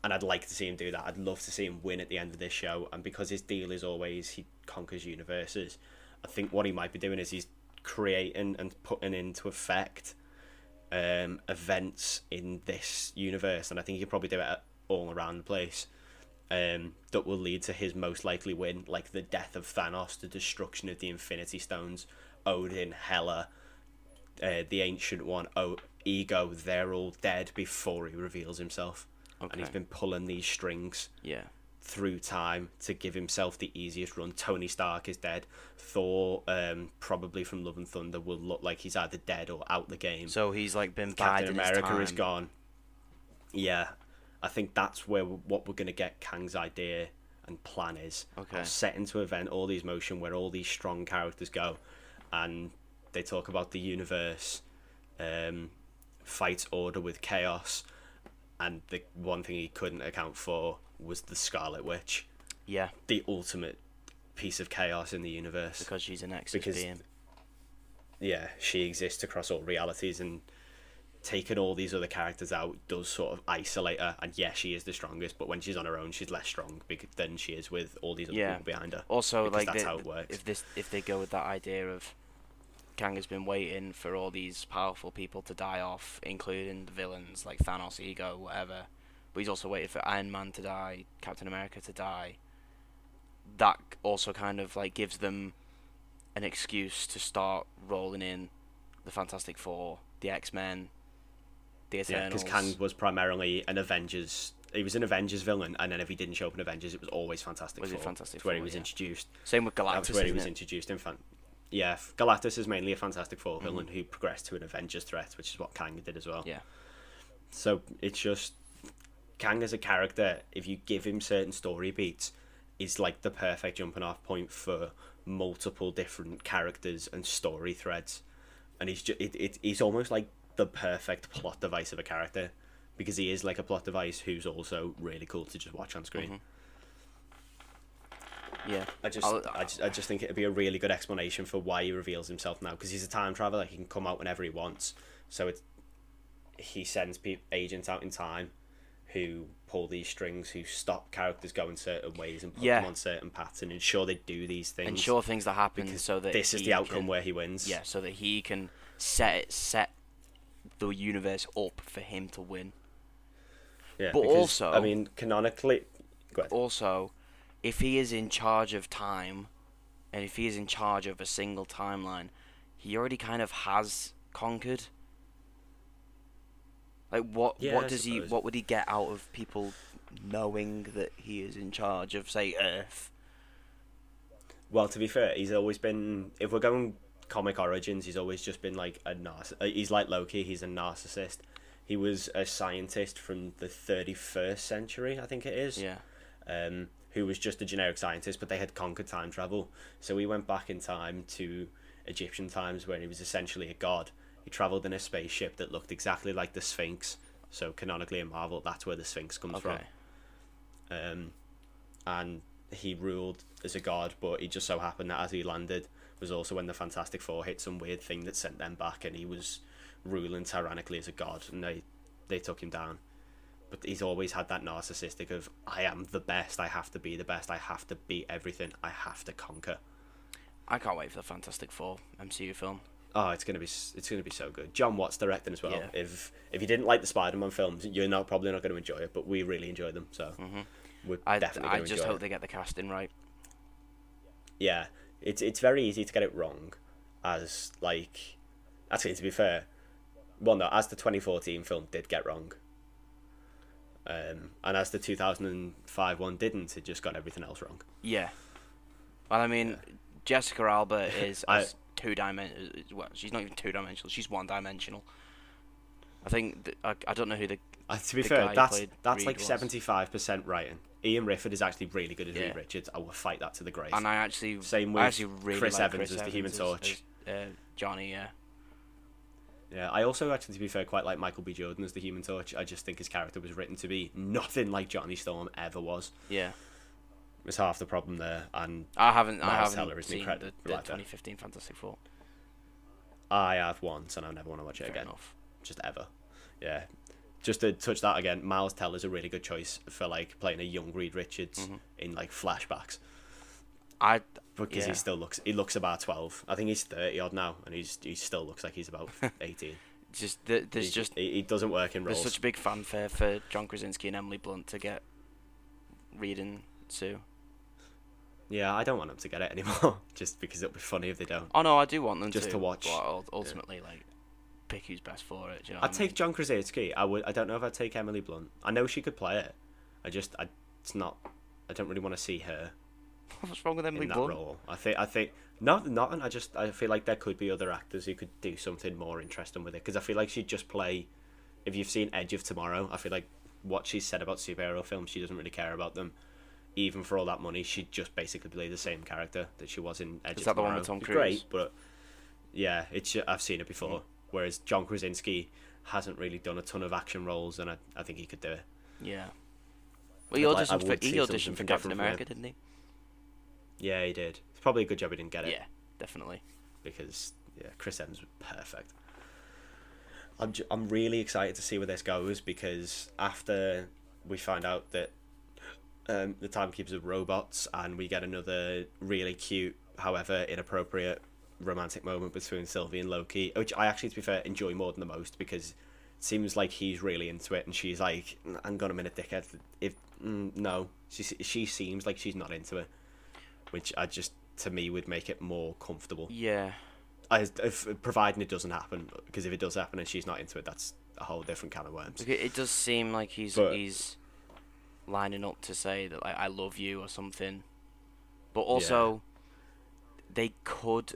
and I'd like to see him do that. I'd love to see him win at the end of this show. And because his deal is always he conquers universes, I think what he might be doing is he's creating and putting into effect um, events in this universe. And I think he could probably do it all around the place. Um, that will lead to his most likely win, like the death of Thanos, the destruction of the Infinity Stones, Odin, Hela, uh, the Ancient One, oh, Ego, they're all dead before he reveals himself. And he's been pulling these strings. Yeah. through time to give himself the easiest run. Tony Stark is dead. Thor, um, probably from Love and Thunder, will look like he's either dead or out the game. So he's like been Captain America is gone. Yeah, I think that's where what we're gonna get Kang's idea and plan is. Okay. Of setting to event all these motion where all these strong characters go, and they talk about the universe, um, fights order with chaos, and the one thing he couldn't account for was the Scarlet Witch, Yeah, the ultimate piece of chaos in the universe because she's an Nexus Because- being. yeah, she exists across all realities and taking all these other characters out does sort of isolate her. And yeah, she is the strongest, but when she's on her own, she's less strong because than she is with all these other Yeah. people behind her. Also, like that's how it works. if this if they go with that idea of Kang has been waiting for all these powerful people to die off, including the villains like Thanos, Ego, whatever. But he's also waited for Iron Man to die, Captain America to die. That also kind of like gives them an excuse to start rolling in the Fantastic Four, the X Men, the Eternals. Yeah, because Kang was primarily an Avengers. He was an Avengers villain, and then if he didn't show up in Avengers, it was always Fantastic Was it Four. Fantastic That's where he was yeah. introduced. Same with Galactus. That's where he was it? introduced in fan. Yeah, Galactus is mainly a Fantastic Four Mhm. villain who progressed to an Avengers threat, which is what Kang did as well. Yeah. So it's just Kang as a character. If you give him certain story beats, is like the perfect jumping off point for multiple different characters and story threads, and he's just it, it he's almost like the perfect plot device of a character because he is like a plot device who's also really cool to just watch on screen. Mhm. Yeah. I just, I'll- I just, I just think it'd be a really good explanation for why he reveals himself now, because he's a time traveler. He can come out whenever he wants. So it's he sends pe- agents out in time who pull these strings, who stop characters going certain ways and put Yeah. them on certain paths and ensure they do these things. ensure things that happen because so that this is the outcome can- where he wins. Yeah, so that he can set it, set the universe up for him to win. yeah. but because, also- I mean, canonically. Also, if he is in charge of time, and if he is in charge of a single timeline, he already kind of has conquered. Like what? Yeah, what I does he? What would he get out of people knowing that he is in charge of, say, Earth? Well, to be fair, he's always been. If we're going comic origins, he's always just been like a narciss. uh, He's like Loki. He's a narcissist. He was a scientist from the thirty first century, I think it is. Yeah. Um, who was just a generic scientist, but they had conquered time travel. So he went back in time to Egyptian times, where he was essentially a god. He traveled in a spaceship that looked exactly like the Sphinx. So canonically in Marvel, that's where the Sphinx comes from Okay. um, and he ruled as a god. But it just so happened that as he landed was also when the Fantastic Four hit some weird thing that sent them back, and he was ruling tyrannically as a god, and they they took him down. But he's always had that narcissistic of I am the best, I have to be the best, I have to beat everything, I have to conquer. I can't wait for the Fantastic Four MCU film. Oh, it's gonna be it's gonna be so good. Jon Watts directing as well. Yeah. If if you didn't like the Spider-Man films, you're not probably not going to enjoy it, but we really enjoy them, so hmm we're I definitely I just hope it. they get the casting right. yeah, it's it's very easy to get it wrong, as like, actually to be fair, well no, as the 2014 film did get wrong, um, and as the 2005 one didn't, it just got everything else wrong. Yeah. Well, I mean, Jessica Alba is I- two dimensional. Well, she's not even two dimensional. She's one dimensional. I think th- I, I don't know who the Uh, to be The fair, that's that's Reed like was. 75 percent writing. Ioan Gruffudd is actually really good as Yeah. Reed Richards. I will fight that to the grave. and I actually Same I with actually really Chris like Evans Chris as the Human Torch. as, uh, Johnny. Yeah. Yeah, I also actually, to be fair, quite like Michael B. Jordan as the Human Torch. I just think his character was written to be nothing like Johnny Storm ever was. Yeah. it's half the problem there, and I haven't I haven't Teller is seen the, the writer. 2015 Fantastic Four. I have once, and I never want to watch it Fair again. enough. just ever. Yeah. Just to touch that again, Miles Teller's a really good choice for like playing a young Reed Richards Mhm. in like flashbacks I because Yeah. he still looks he looks about twelve. I think he's thirty odd now, and he's he still looks like he's about eighteen. just th- there's He- just he, he doesn't work in roles. there's such a big fanfare for John Krasinski and Emily Blunt to get reading Sue. Yeah, I don't want them to get it anymore, just because it'll be funny if they don't. Oh no, I do want them Just to, to watch. Ultimately, like, pick who's best for it. You know I'd take mean? John Krasinski. I would. I don't know if I'd take Emily Blunt. I know she could play it. I just, I, it's not I don't really want to see her What's wrong with Emily in that Blunt? role. I think I think not not. I just I feel like there could be other actors who could do something more interesting with it because I feel like she'd just play. If you've seen Edge of Tomorrow, I feel like what she's said about superhero films, she doesn't really care about them. Even for all that money, she'd just basically play the same character that she was in Edge Is of that the one Tomorrow. with Tom Cruise? Great, but yeah, it's I've seen it before. Mm. Whereas John Krasinski hasn't really done a ton of action roles, and I, I think he could do it. Yeah. Well, he I'd like- auditioned for he auditioned for Captain America, didn't he? Yeah, he did. It's probably a good job he didn't get it. Yeah, definitely. because yeah, Chris Evans was perfect. I'm ju- I'm really excited to see where this goes because after we find out that um, the timekeepers are robots and we get another really cute, however inappropriate, romantic moment between Sylvie and Loki, which I actually, to be fair, enjoy more than the most because it seems like he's really into it and she's like, "I'm on a minute, dickhead." If mm, no, she she seems like she's not into it, which I just to me would make it more comfortable Yeah. as if providing it doesn't happen because if it does happen and she's not into it that's a whole different kind of worms it, does seem like he's But- he's lining up to say that like I love you or something, but also they could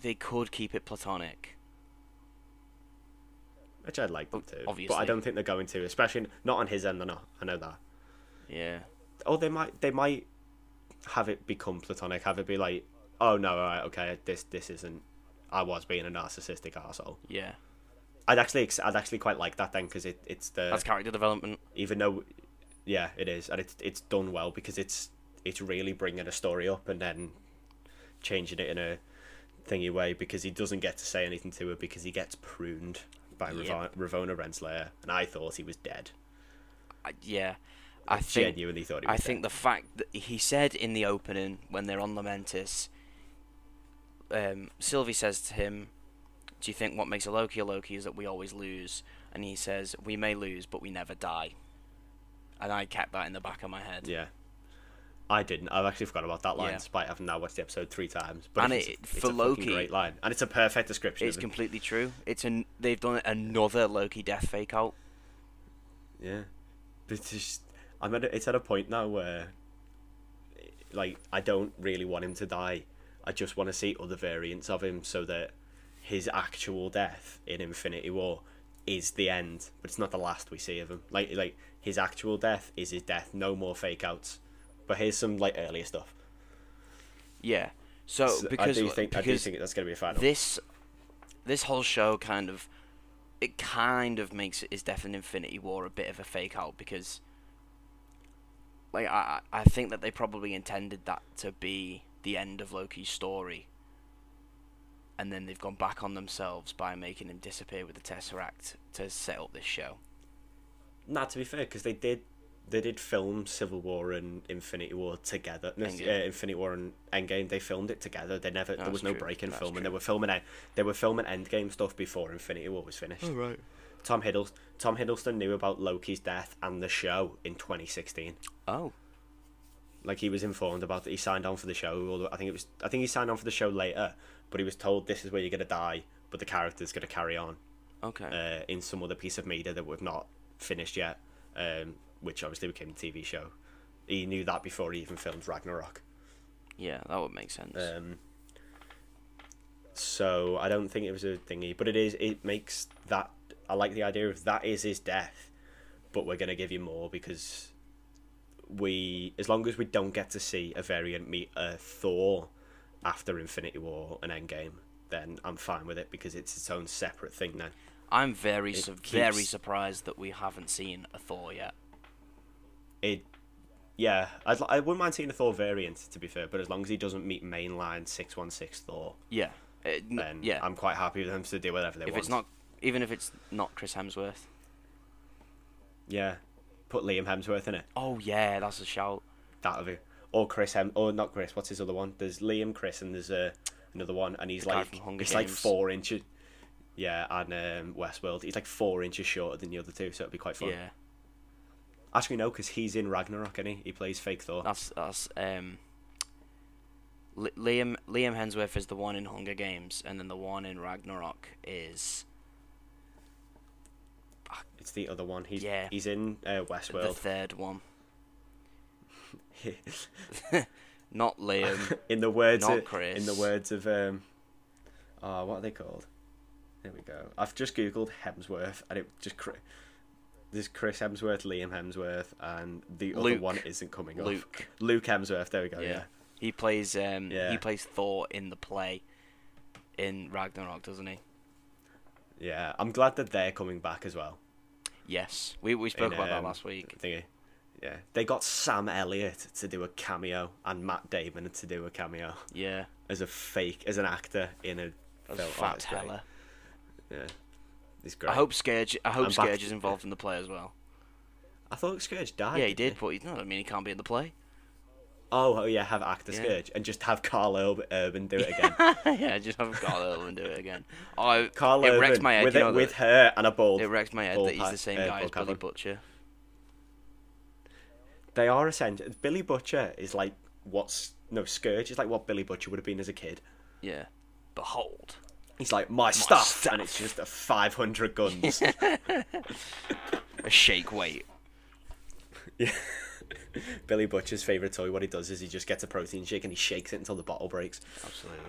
they could keep it platonic. which i'd like them to but i don't think they're going to especially not on his end they're not i know that Yeah. oh they might they might have it become platonic have it be like oh no all right okay this this isn't i was being a narcissistic asshole Yeah. i'd actually i'd actually quite like that then because it, it's the That's character development. even though yeah it is and it's it's done well because it's it's really bringing a story up and then changing it in a thingy way because he doesn't get to say anything to her because he gets pruned by Yep. Ravonna Renslayer and I thought he was dead I, yeah. I think genuinely thought he was I think the fact that he said in the opening when they're on Lamentis, um, Sylvie says to him, "Do you think what makes a Loki a Loki is that we always lose?" And he says, "We may lose, but we never die." And I kept that in the back of my head. yeah I didn't I've actually forgot about that line Yeah. despite having now watched the episode three times but And it's, it- it's for a Loki- great line and it's a perfect description It's completely true. It's an they've done another Loki death fake out. Yeah, but it's just I'm at a, it's at a point now where, like, I don't really want him to die. I just want to see other variants of him so that his actual death in Infinity War is the end, but it's not the last we see of him. Like, like his actual death is his death. No more fake outs. But here's some like earlier stuff. Yeah. So, So because I do think I do think that's gonna be a final. this this whole show kind of it kind of makes his death in Infinity War a bit of a fake out because like I I I think that they probably intended that to be the end of Loki's story. And then they've gone back on themselves by making him disappear with the Tesseract to set up this show. Not to be fair, because they did they did film Civil War and Infinity War together. No, uh, Infinity War and Endgame, they filmed it together. They never there That's was no true, break in that's filming. true. They were filming. They were filming Endgame stuff before Infinity War was finished. right. Tom Hiddleston Tom Hiddleston knew about Loki's death and the show in 2016. Oh. Like he was informed about it. He signed on for the show. Although I think it was I think he signed on for the show later, but he was told this is where you're gonna die, but the character's gonna carry on Okay. uh, in some other piece of media that we've not finished yet, um, which obviously became the TV show. He knew that before he even filmed Ragnarok. yeah, that would make sense. Um, so I don't think it was a thingy, but it is. It makes that. I like the idea of that is his death, but we're gonna give you more because we, as long as we don't get to see a variant meet a Thor after Infinity War and Endgame, then I'm fine with it because it's its own separate thing now. I'm very it su- very surprised that we haven't seen a Thor yet. it yeah I'd, I wouldn't mind seeing a Thor variant to be fair but as long as he doesn't meet mainline 616 Thor Yeah. N- then yeah. I'm quite happy with them to do whatever they if want it's not even if it's not Chris Hemsworth. yeah. Put Liam Hemsworth in it. Oh yeah, that's a shout. that'll be or Chris Hem or not Chris what's his other one? There's Liam Chris and there's uh, another one and he's The like it's like four inches yeah and um, Westworld. He's like four inches shorter than the other two so it'll be quite fun. Yeah, actually no because he's in Ragnarok and he? He plays fake Thor. That's that's um. Liam Liam Hemsworth is the one in Hunger Games, and then the one in Ragnarok is it's the other one he's Yeah. he's in uh, the Westworld third one. Not Liam. in the words Not of, Chris. in the words of um oh what are they called there we go i've just googled hemsworth and it just there's chris hemsworth liam hemsworth and the other one isn't coming up Luke. luke hemsworth there we go Yeah. yeah, He plays um Yeah. he plays Thor in the play in Ragnarok, doesn't he? Yeah i'm glad that they're coming back as well Yes. We we spoke in, about that um, last week. thingy. yeah they got sam elliott to do a cameo and matt damon to do a cameo Yeah. as a fake as an actor in a As film Oh, fat. Hella. yeah it's great I hope Scourge I hope I'm back- is involved in the play as well. i thought scourge died yeah, he did, but he's not I mean he can't be in the play. Oh, oh yeah, have actor Yeah. Scourge and just have Karl Urban do it again. yeah, just have Karl Urban do it again. Oh, Carl it Urban wrecks my head. with, you it, with her and a bald. it wrecks my head that he's the same uh, guy as Billy. Butcher. They are essential. Billy Butcher is like what's no Scourge is like what Billy Butcher would have been as a kid. Yeah. Behold. He's like my, stuff, stuff. and it's just a five hundred guns. A shake weight. yeah. Billy Butcher's favorite toy. What he does is he just gets a protein shake and he shakes it until the bottle breaks. Absolutely.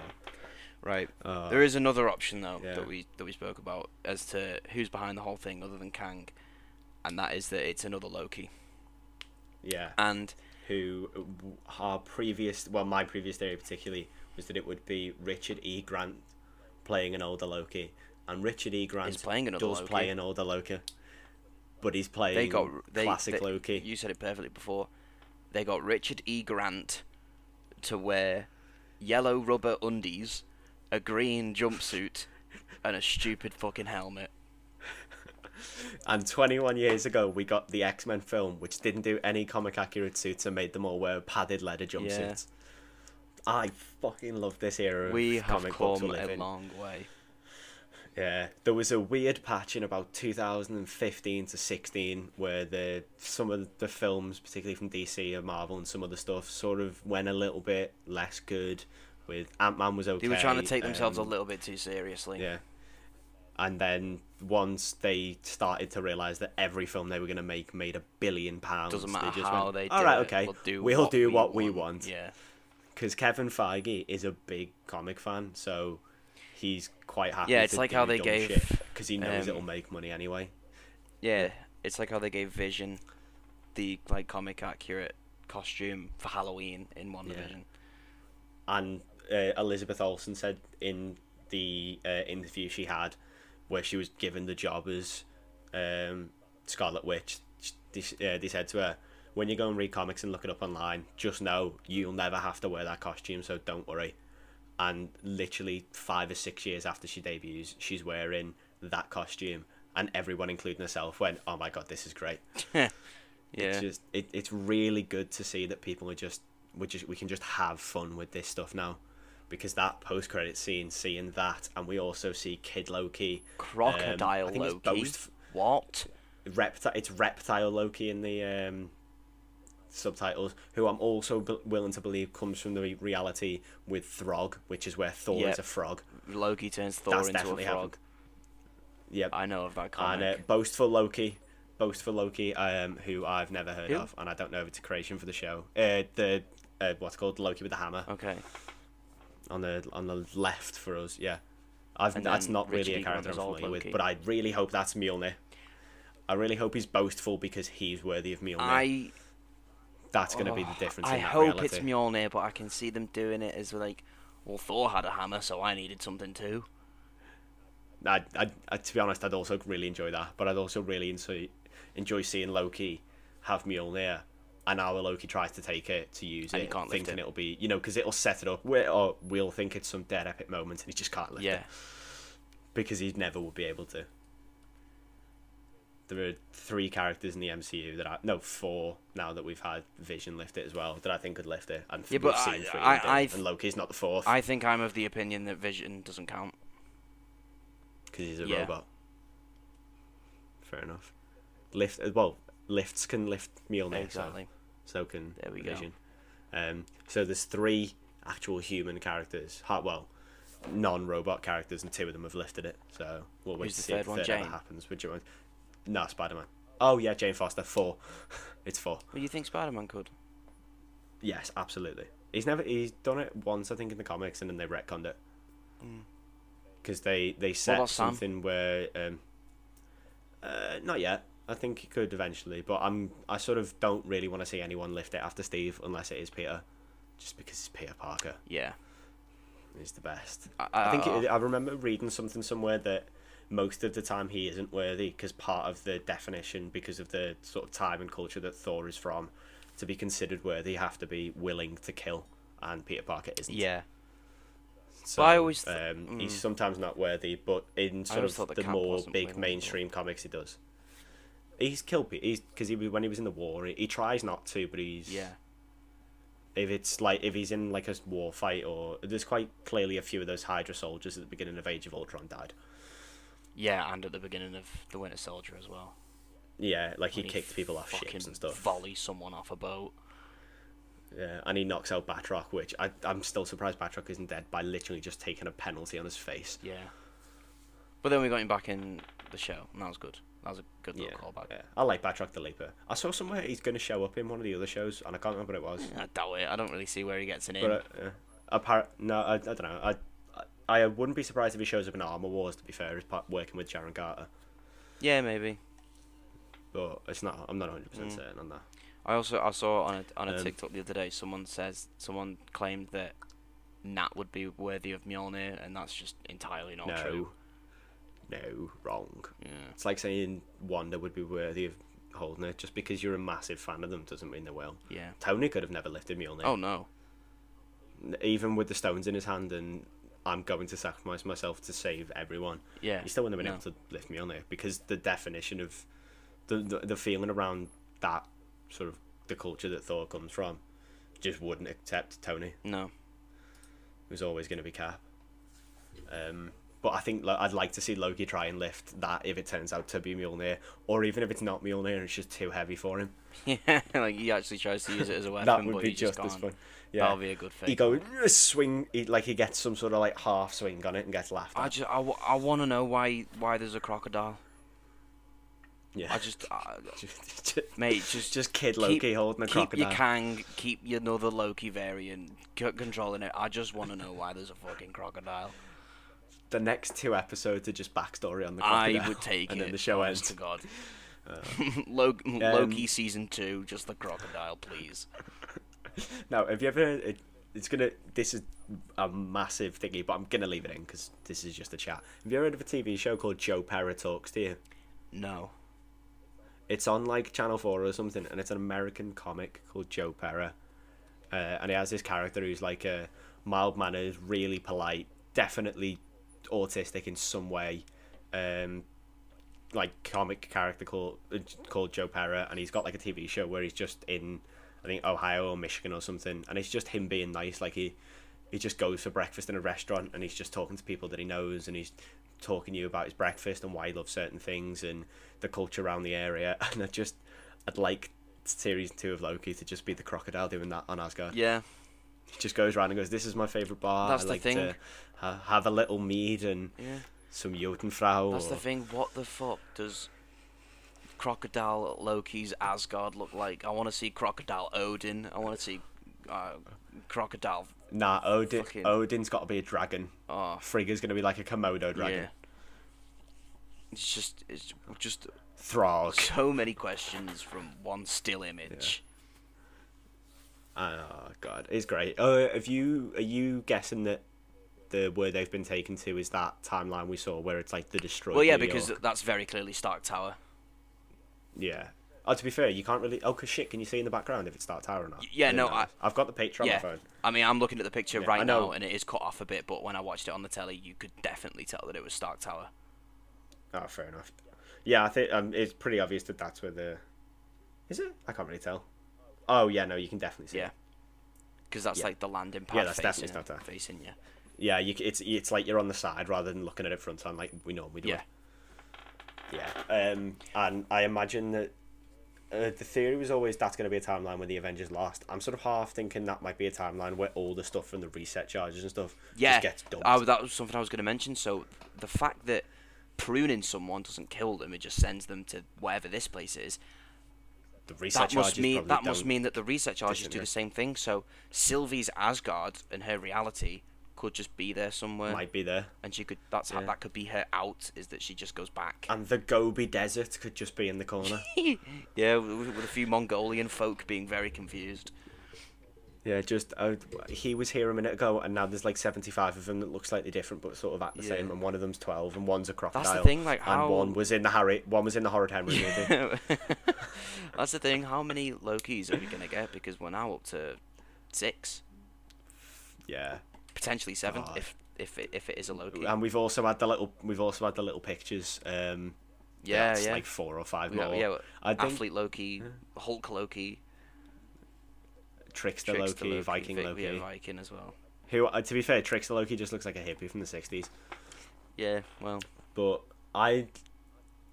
Right. Uh, There is another option though yeah. that we that we spoke about as to who's behind the whole thing other than Kang, and that is that it's another Loki. yeah. And Who our previous well my previous theory particularly was that it would be Richard E Grant playing an older Loki, and Richard E Grant Is playing does Loki. play an older Loki, but he's playing they got they, classic they- Loki. You said it perfectly before. They got Richard E. Grant to wear yellow rubber undies, a green jumpsuit, and a stupid fucking helmet. And 21 years ago, we got the X Men film, which didn't do any comic accurate suits and made them all wear padded leather jumpsuits. I fucking love this era of We have come a long way. Yeah, there was a weird patch in about 2015 to 16 where the some of the films, particularly from DC and Marvel and some other stuff, sort of went a little bit less good. With Ant Man was okay. They were trying to take themselves a um, little bit too seriously. Yeah. And then once they started to realize that every film they were going to make made a billion pounds, Doesn't they matter just how went, they All right, okay, we'll do we'll what do we what we want." want. Yeah. Because Kevin Feige is a big comic fan, so he's quite happy. Yeah, it's to like how they gave, because he knows um, it'll make money anyway. Yeah, it's like how they gave Vision the like comic accurate costume for Halloween in one Yeah. division. and uh, Elizabeth Olsen said in the uh, interview she had, where she was given the job as um, Scarlet Witch, they, uh, they said to her, "When you go and read comics and look it up online, just know you'll never have to wear that costume, so don't worry." And literally five or six years after she debuts, she's wearing that costume, and everyone, including herself, went, "Oh my god, this is great." Yeah. It's just it, it's really good to see that people are just we just we can just have fun with this stuff now. Because that post credit scene, seeing that, and we also see Kid Loki, Crocodile um, I think it's Loki. both- What? reptile. It's reptile Loki in the um, subtitles, who I'm also b- willing to believe comes from the re- reality with Throg, which is where Thor Yep. is a frog. Loki turns Thor That's into a frog. happened. Yep. I know of that and comic. uh, boastful Loki, boastful Loki, um, who I've never heard Who? of, and I don't know if it's a creation for the show. Uh, the uh, what's called Loki with the hammer okay. on the on the left for us. Yeah, I've that's not really Richard a E. character I'm Grant is old familiar with, but I really hope that's Mjolnir. I really hope he's boastful because he's worthy of Mjolnir. I that's going to oh, be oh, the difference. I in that hope reality. it's Mjolnir, but I can see them doing it as like, well, Thor had a hammer, so I needed something too. I, I, I, to be honest, I'd also really enjoy that, but I'd also really enjoy, enjoy seeing Loki have Mjolnir, and our Loki tries to take it to use And he it, thinking it. it'll be, you know, because it'll set it up, where, or we'll think it's some dead epic moment, and he just can't lift Yeah. it because he never would be able to. There are three characters in the MCU that I no four now that we've had Vision lift it as well that I think could lift it, and Yeah, but seen I- three I- I've- and Loki's not the fourth I think I'm of the opinion that Vision doesn't count. because he's a Yeah. robot. Fair enough. Lift uh, well, lifts can lift Mjolnir, Exactly. so, so can There we go. Vision. Um, so there's three actual human characters. ha- Well, non-robot characters, and two of them have lifted it. So we'll wait Who's to see if third the one, third Jane? ever happens. Would you mind? No, Spider-Man. Oh yeah, Jane Foster. Four. it's four. Well, you think Spider-Man could? Yes, absolutely. He's never he's done it once, I think, in the comics, and then they retconned it Mm. because they they set about Sam? something where um, uh, not yet. I think he could eventually, but I'm I sort of don't really want to see anyone lift it after Steve unless it is Peter, just because it's Peter Parker. Yeah. He's the best. I, I think it, I remember reading something somewhere that most of the time he isn't worthy because part of the definition, because of the sort of time and culture that Thor is from, to be considered worthy, you have to be willing to kill, and Peter Parker isn't. yeah. So, I always th- um, he's mm. sometimes not worthy, but in sort of the more big mainstream comics, he does. He's killed people. He's because he when he was in the war, he, he tries not to, but he's Yeah. if it's like if he's in like a war fight or there's quite clearly a few of those Hydra soldiers at the beginning of Age of Ultron died. Yeah, and at the beginning of the Winter Soldier as well. Yeah, like he When kicked people off ships and stuff. Volley someone off a boat. Yeah, and he knocks out Batroc, which I I'm still surprised Batroc isn't dead by literally just taking a penalty on his face. Yeah. But then we got him back in the show, and that was good. That was a good Yeah, little callback. yeah, I like Batroc the Leaper. I saw somewhere he's going to show up in one of the other shows, and I can't remember what it was. I doubt it. I don't really see where he gets an in. But uh, no, I, I don't know. I, I wouldn't be surprised if he shows up in Armor Wars. To be fair, as part working with Sharon Carter, yeah, maybe. but it's not. I'm not 100 percent Mm. certain on that. I also I saw on a on a Um, TikTok the other day someone says someone claimed that Nat would be worthy of Mjolnir, and that's just entirely not no, true. no, wrong. Yeah. It's like saying Wanda would be worthy of holding it. Just because you're a massive fan of them doesn't mean they will. Yeah. Tony could have never lifted Mjolnir. Oh no. Even with the stones in his hand and I'm going to sacrifice myself to save everyone. Yeah. You still wouldn't have been no. able to lift Mjolnir because the definition of the, the the feeling around that sort of the culture that Thor comes from just wouldn't accept Tony. No. It was always going to be Cap. Um, but I think like, I'd like to see Loki try and lift that if it turns out to be Mjolnir, or even if it's not Mjolnir and it's just too heavy for him. Yeah. like he actually tries to use it as a weapon, that would but be he just, just as fun. Yeah, That'll be a good thing. he goes "Uh, swing, he, like he gets some sort of like half swing on it and gets laughed at. I just I, w- I want to know why why there's a crocodile. yeah, I just just, mate just just kid keep- Loki holding a keep crocodile. your Kang, keep your another Loki variant, c- controlling it. I just want to know why there's a fucking crocodile. the next two episodes are just backstory on the I crocodile. would take and it. then the show ends. to God. Uh, Lo- Um, Loki season two, just the crocodile, please. Now, have you ever? It, it's gonna. This is a massive thingy, but I'm gonna leave it in because this is just a chat. Have you ever heard of a TV show called Joe Pera Talks to You? No. It's on like Channel Four or something, and it's an American comic called Joe Pera, uh, and he has this character who's like a mild mannered, really polite, definitely autistic in some way, um, like comic character called uh, called Joe Pera, and he's got like a TV show where he's just in, I think Ohio or Michigan or something, and it's just him being nice, like he. He just goes for breakfast in a restaurant and he's just talking to people that he knows and he's talking to you about his breakfast and why he loves certain things and the culture around the area. And I just, I'd like series two of Loki to just be the crocodile doing that on Asgard. Yeah. He just goes around and goes, "This is my favorite bar. That's I the like thing. to ha- have a little mead and Yeah. some Jotunfrau." That's or... the thing. What the fuck does Crocodile Loki's Asgard look like? I want to see Crocodile Odin. I want to see uh, Crocodile. Nah, Odin. Fucking- Odin's got to be a dragon. Oh, Frigga's gonna be like a Komodo dragon. yeah. It's just, it's just Throg. so many questions from one still image. Oh god, it's great. Oh, have you? Are you guessing that the where they've been taken to is that timeline we saw where it's like the destroyed? Well, yeah, because that's very clearly Stark Tower. Yeah. Oh, to be fair, you can't really. Oh, cause shit, can you see in the background if it's Stark Tower or not? Yeah, no. I- I've got the picture on my phone. I mean, I'm looking at the picture Yeah, right now, and it is cut off a bit. But when I watched it on the telly, you could definitely tell that it was Stark Tower. Oh, fair enough. Yeah, I think um, it's pretty obvious that that's where the. Is it? I can't really tell. Oh yeah, no, you can definitely see. Yeah. Because that's Yeah. like the landing pad Yeah, that's facing, definitely Stark Tower. facing you. Yeah, you, it's it's like you're on the side rather than looking at it front on like we normally do. Yeah. it. Yeah. Um, and I imagine that uh, the theory was always that's going to be a timeline when the Avengers lost. I'm sort of half thinking that might be a timeline where all the stuff from the reset charges and stuff Yeah, just gets dumped. I, that was something I was going to mention. So the fact that pruning someone doesn't kill them, it just sends them to wherever this place is. the reset that must charges mean probably that must mean that the reset charges do the same thing. So Sylvie's Asgard and her reality could just be there somewhere, might be there. and she could. That's how Yeah. that could be her out. Is that she just goes back? And the Gobi Desert could just be in the corner. yeah, with, with a few Mongolian folk being very confused. yeah, just uh, he was here a minute ago, and now there's like 75 of them that look slightly different, but sort of act the Yeah. same. And one of them's 12, and one's a crocodile. That's the thing, like how. And one was in the Harry, one was in the Horrid Henry movie. That's the thing. How many Lokis are we gonna get? Because we're now up to six, Yeah, potentially seven, God. if if it, if it is a Loki. and we've also had the little, we've also had the little pictures. Um, yeah, that's yeah. like four or five We more. got- yeah, I think athlete Loki, Hulk Loki, Trickster, Trickster Loki, Viking Vi- Loki. yeah, Viking as well. Who, uh, to be fair, Trickster Loki just looks like a hippie from the 60s. Yeah, well, But I,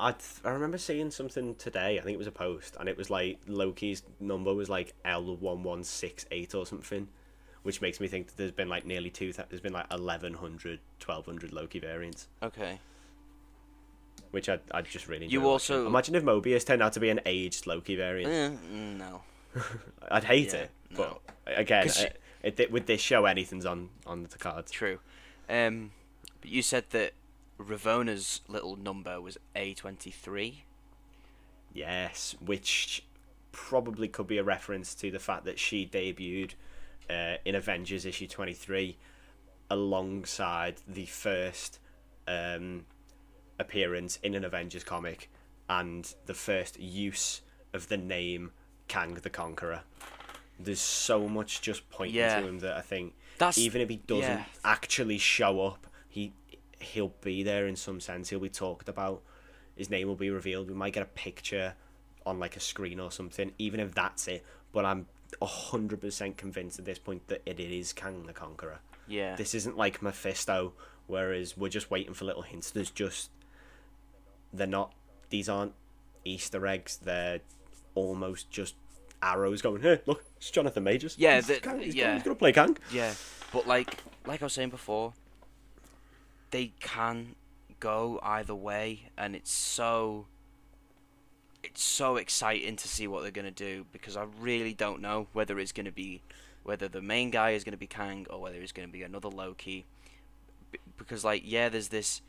I, I remember seeing something today. I think it was a post, and it was like Loki's number was like L one one six eight or something, which makes me think that there's been like nearly two. There's been like 1100, 1200 Loki variants, okay. which I I just really. You enjoy watching. also- imagine if Mobius turned out to be an aged Loki variant. Eh, mm, no. I'd hate Yeah, it, no. but again, uh, it, it, with this show, anything's on on the cards. True. Um, but you said that Ravonna's little number was A23. Yes, which probably could be a reference to the fact that she debuted uh, in Avengers issue 23 alongside the first um, appearance in an Avengers comic and the first use of the name Kang the Conqueror. There's so much just pointing Yeah. to him that I think That's even if he doesn't yeah. actually show up, he he'll be there in some sense. He'll be talked about. His name will be revealed. We might get a picture on like a screen or something, even if that's it. But I'm hundred percent convinced at this point that it is Kang the Conqueror. yeah. This isn't like Mephisto, whereas we're just waiting for little hints. There's just they're not. These aren't Easter eggs. They're almost just arrows going. Hey, look, it's Jonathan Majors. Yeah, he's, the- Kang, he's, yeah. Gonna, he's gonna play Kang. Yeah, but like like I was saying before, they can go either way, and it's so it's so exciting to see what they're gonna do because I really don't know whether it's gonna be whether the main guy is gonna be Kang or whether it's gonna be another Loki. B- Because like yeah, there's this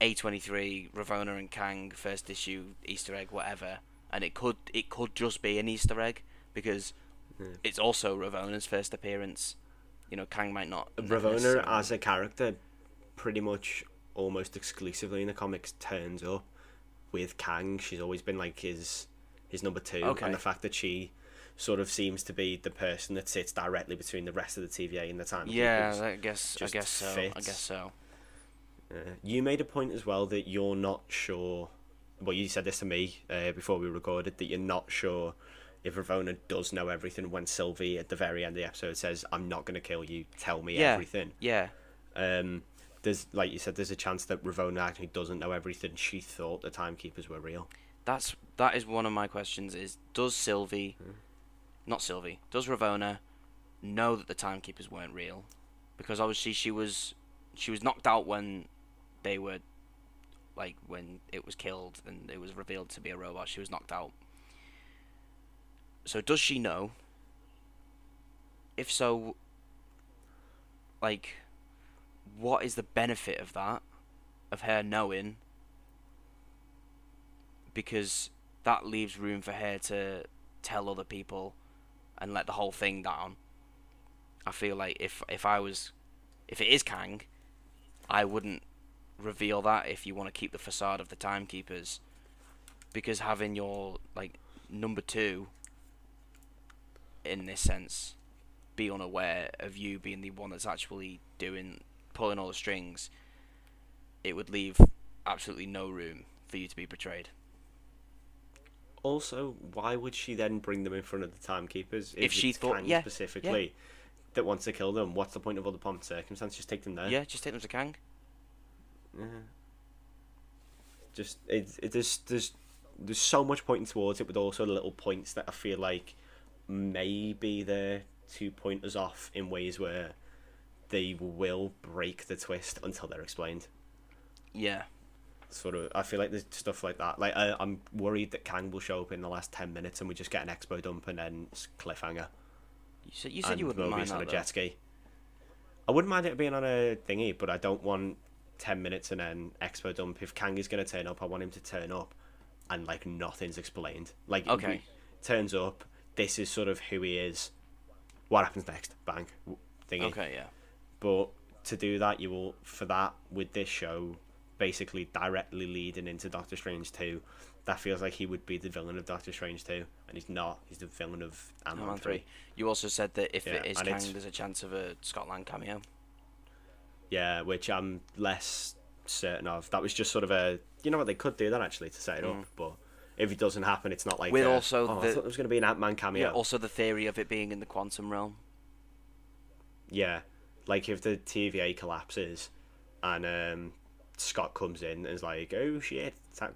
A23 Ravonna and Kang first issue Easter egg whatever, and it could it could just be an Easter egg because Yeah. it's also Ravonna's first appearance. You know, Kang might not. Ravonna as a character, pretty much almost exclusively in the comics, turns up with Kang. She's always been like his his number two, Okay. and the fact that she sort of seems to be the person that sits directly between the rest of the TVA and the time. Yeah, I guess I guess so. I guess so. Uh, you made a point as well that you're not sure. Well, you said this to me uh, before we recorded that you're not sure if Ravonna does know everything when Sylvie at the very end of the episode says, "I'm not going to kill you. Tell me Yeah. everything." Yeah, Um, there's like you said, there's a chance that Ravonna actually doesn't know everything. She thought the timekeepers were real. that's that is one of my questions. Is does Sylvie, Hmm. not Sylvie, does Ravonna know that the timekeepers weren't real? Because obviously she was she was knocked out when they were like when it was killed and it was revealed to be a robot. She was knocked out. So does she know? If so, like, what is the benefit of that? Of her knowing? Because that leaves room for her to tell other people and let the whole thing down. I feel like if if I was, if it is Kang, I wouldn't reveal that if you want to keep the facade of the timekeepers, because having your like number two. In this sense, be unaware of you being the one that's actually doing pulling all the strings, it would leave absolutely no room for you to be betrayed. Also, why would she then bring them in front of the timekeepers If she it's thought- Kang yeah, specifically that wants to kill them? What's the point of all the pomp and circumstance? Just take them there. Yeah, just take them to Kang. Yeah. Just it, it there's there's there's so much pointing towards it, but also the little points that I feel like may be there to point us off in ways where they will break the twist until they're explained. Yeah, sort of. I feel like there's stuff like that. Like I, I'm worried that Kang will show up in the last ten minutes and we just get an expo dump and then cliffhanger. You said you said and you wouldn't mind Mobius on that. a jet ski. I wouldn't mind it being on a thingy, but I don't want ten minutes and then expo dump. If Kang is gonna turn up, I want him to turn up, and like nothing's explained. Like Okay. he turns up. This is sort of who he is. What happens next? Bang, thingy. Okay, yeah. But to do that, you will for that with this show, basically directly leading into Doctor Strange two. That feels like he would be the villain of Doctor Strange two, and he's not. He's the villain of Ant Man three. You also said that if Yeah, it is Kang, it's- there's a chance of a Scott Lang cameo. Yeah, which I'm less certain of. That was just sort of a, you know what, they could do that actually to set it up, but if it doesn't happen, it's not like. Mm. With a, also oh, I thought there was going to be an Ant Man cameo. Yeah. Also, the theory of it being in the quantum realm. Yeah, like if the TVA collapses, and um, Scott comes in and is like, "Oh shit, that,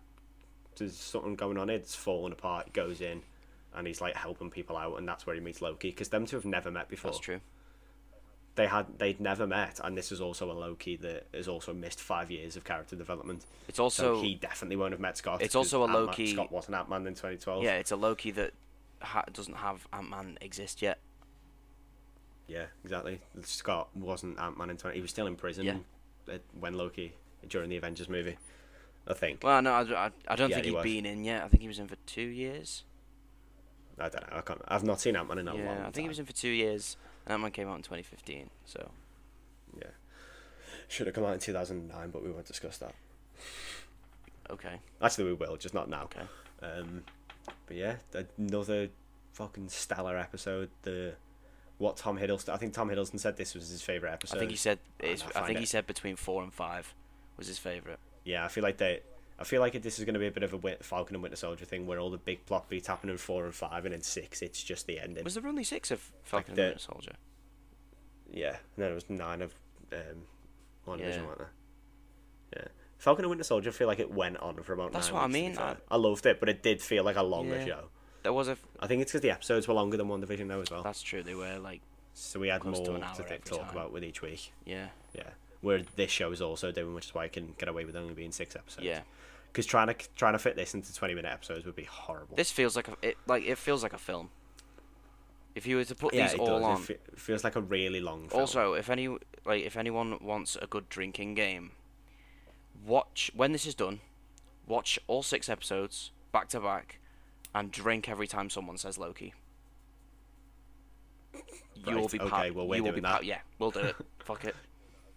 there's something going on. It's falling apart." He goes in, and he's like helping people out, and that's where he meets Loki. Because them two have never met before. That's true. They had they'd never met, and this is also a Loki that has also missed five years of character development. It's So also he definitely won't have met Scott. It's also a Ant-Man- Loki- Scott wasn't Ant Man in 2012. yeah, it's a Loki that ha- doesn't have Ant Man exist yet. Yeah, exactly. Scott wasn't Ant Man in 20. He was still in prison Yeah. when Loki during the Avengers movie. I think. Well, no, I, I, I don't Yeah, think he he'd was. been in yet. I think he was in for two years. I don't know. I can't. I've not seen Ant Man in a long yeah, time. I think he was in for two years. And Ant Man came out in 2015. So Yeah. Should have come out in 2009, but we won't discuss that. okay, Actually, we will, just not now. okay. Um, but yeah, another fucking stellar episode. The what Tom Hiddleston. I think Tom Hiddleston said this was his favorite episode. I think he said it's, I I think he said between four and five was his favorite. Yeah, I feel like they. I feel like this is going to be a bit of a Falcon and Winter Soldier thing, where all the big plot beats happen in four and five, and in six, it's just the ending. Was there only six of Falcon the- and Winter Soldier? Yeah, and then it was nine of um, WandaVision, Yeah. weren't there? Yeah, Falcon and Winter Soldier. I feel like it went on for about. That's what I mean. I- I loved it, but it did feel like a longer Yeah. show. There was a. f- I think it's because the episodes were longer than WandaVision though as well. That's true. They were like So we had more to to, th- talk time. about with each week. yeah Yeah, where this show is also doing, which is why I can get away with only being six episodes. yeah. because trying to trying to fit this into twenty minute episodes would be horrible. This feels like a it like it feels like a film. If you were to put yeah, these it all does. on, It, it feels like a really long. Film. Also, if any like if anyone wants a good drinking game, watch when this is done, watch all six episodes back to back, and drink every time someone says Loki. You will be okay, well, we're you will doing be that. yeah, we'll do it. Fuck it.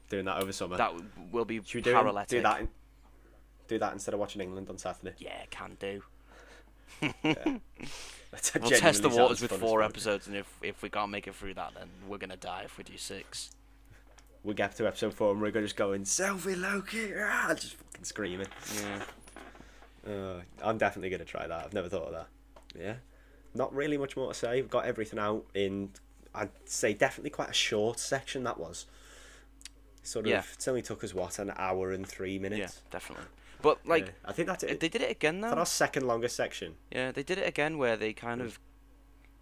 doing that over summer. That w- will be Should we do, paralytic. do that? In, do that instead of watching England on Saturday. Yeah, can do. That's We'll test the waters with four episodes, and if if we can't make it through that, then we're gonna die if we do six. We get to episode four and we're gonna just going selfie Loki, ah, just fucking screaming. Yeah. Uh, I'm definitely gonna try that. I've never thought of that. Yeah, not really much more to say. We've got everything out in. I'd say definitely quite a short section that was. Sort of. Yeah. It only took us what an hour and three minutes. Yeah, definitely. But like, Yeah. I think that's it. they did it again though. that our second longest section? Yeah, they did it again where they kind of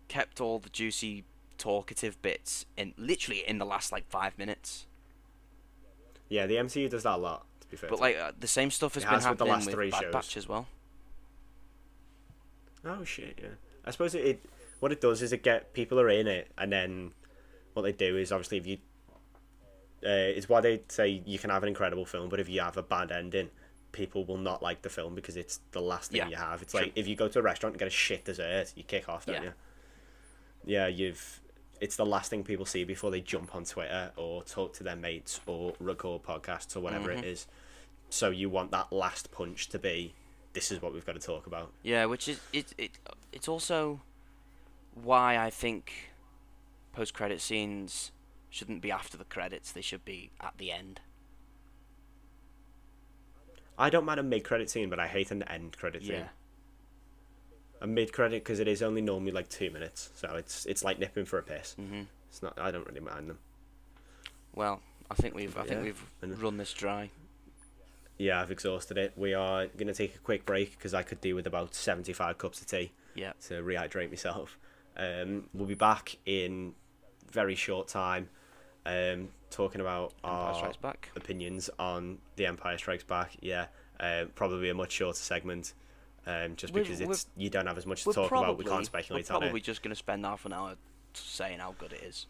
kept all the juicy, talkative bits in literally in the last like five minutes. Yeah, the MCU does that a lot. Be fair. But like uh, the same stuff has It been has with the happening last with three Bad shows. Batch as well. Oh shit! Yeah, I suppose it, it. What it does is it get people are in it, and then what they do is obviously if you. Uh, it's why they say you can have an incredible film, but if you have a bad ending, people will not like the film because it's the last thing Yeah, you have. It's true. like if you go to a restaurant and get a shit dessert, you kick off, don't Yeah. you? Yeah, you've. It's the last thing people see before they jump on Twitter or talk to their mates or record podcasts or whatever Mhm. it is. So you want that last punch to be, this is what we've got to talk about. Yeah, which is it it it's also why I think post credit scenes shouldn't be after the credits. They should be at the end. I don't mind a mid credit scene, but I hate an end credit scene. Yeah. A mid credit because it is only normally like two minutes, so it's it's like nipping for a piss. Mhm. It's not. I don't really mind them. Well, I think we've I think we've run this dry. Yeah, I've exhausted it. We are gonna take a quick break because I could do with about seventy five cups of tea Yeah. to rehydrate myself. Um, we'll be back in very short time, um, talking about Empire our Back. opinions on The Empire Strikes Back. Yeah, Uh, probably a much shorter segment, um, just We're- because it's you don't have as much to talk probably, about. We can't speculate we're on probably just going to spend half an hour saying how good it is.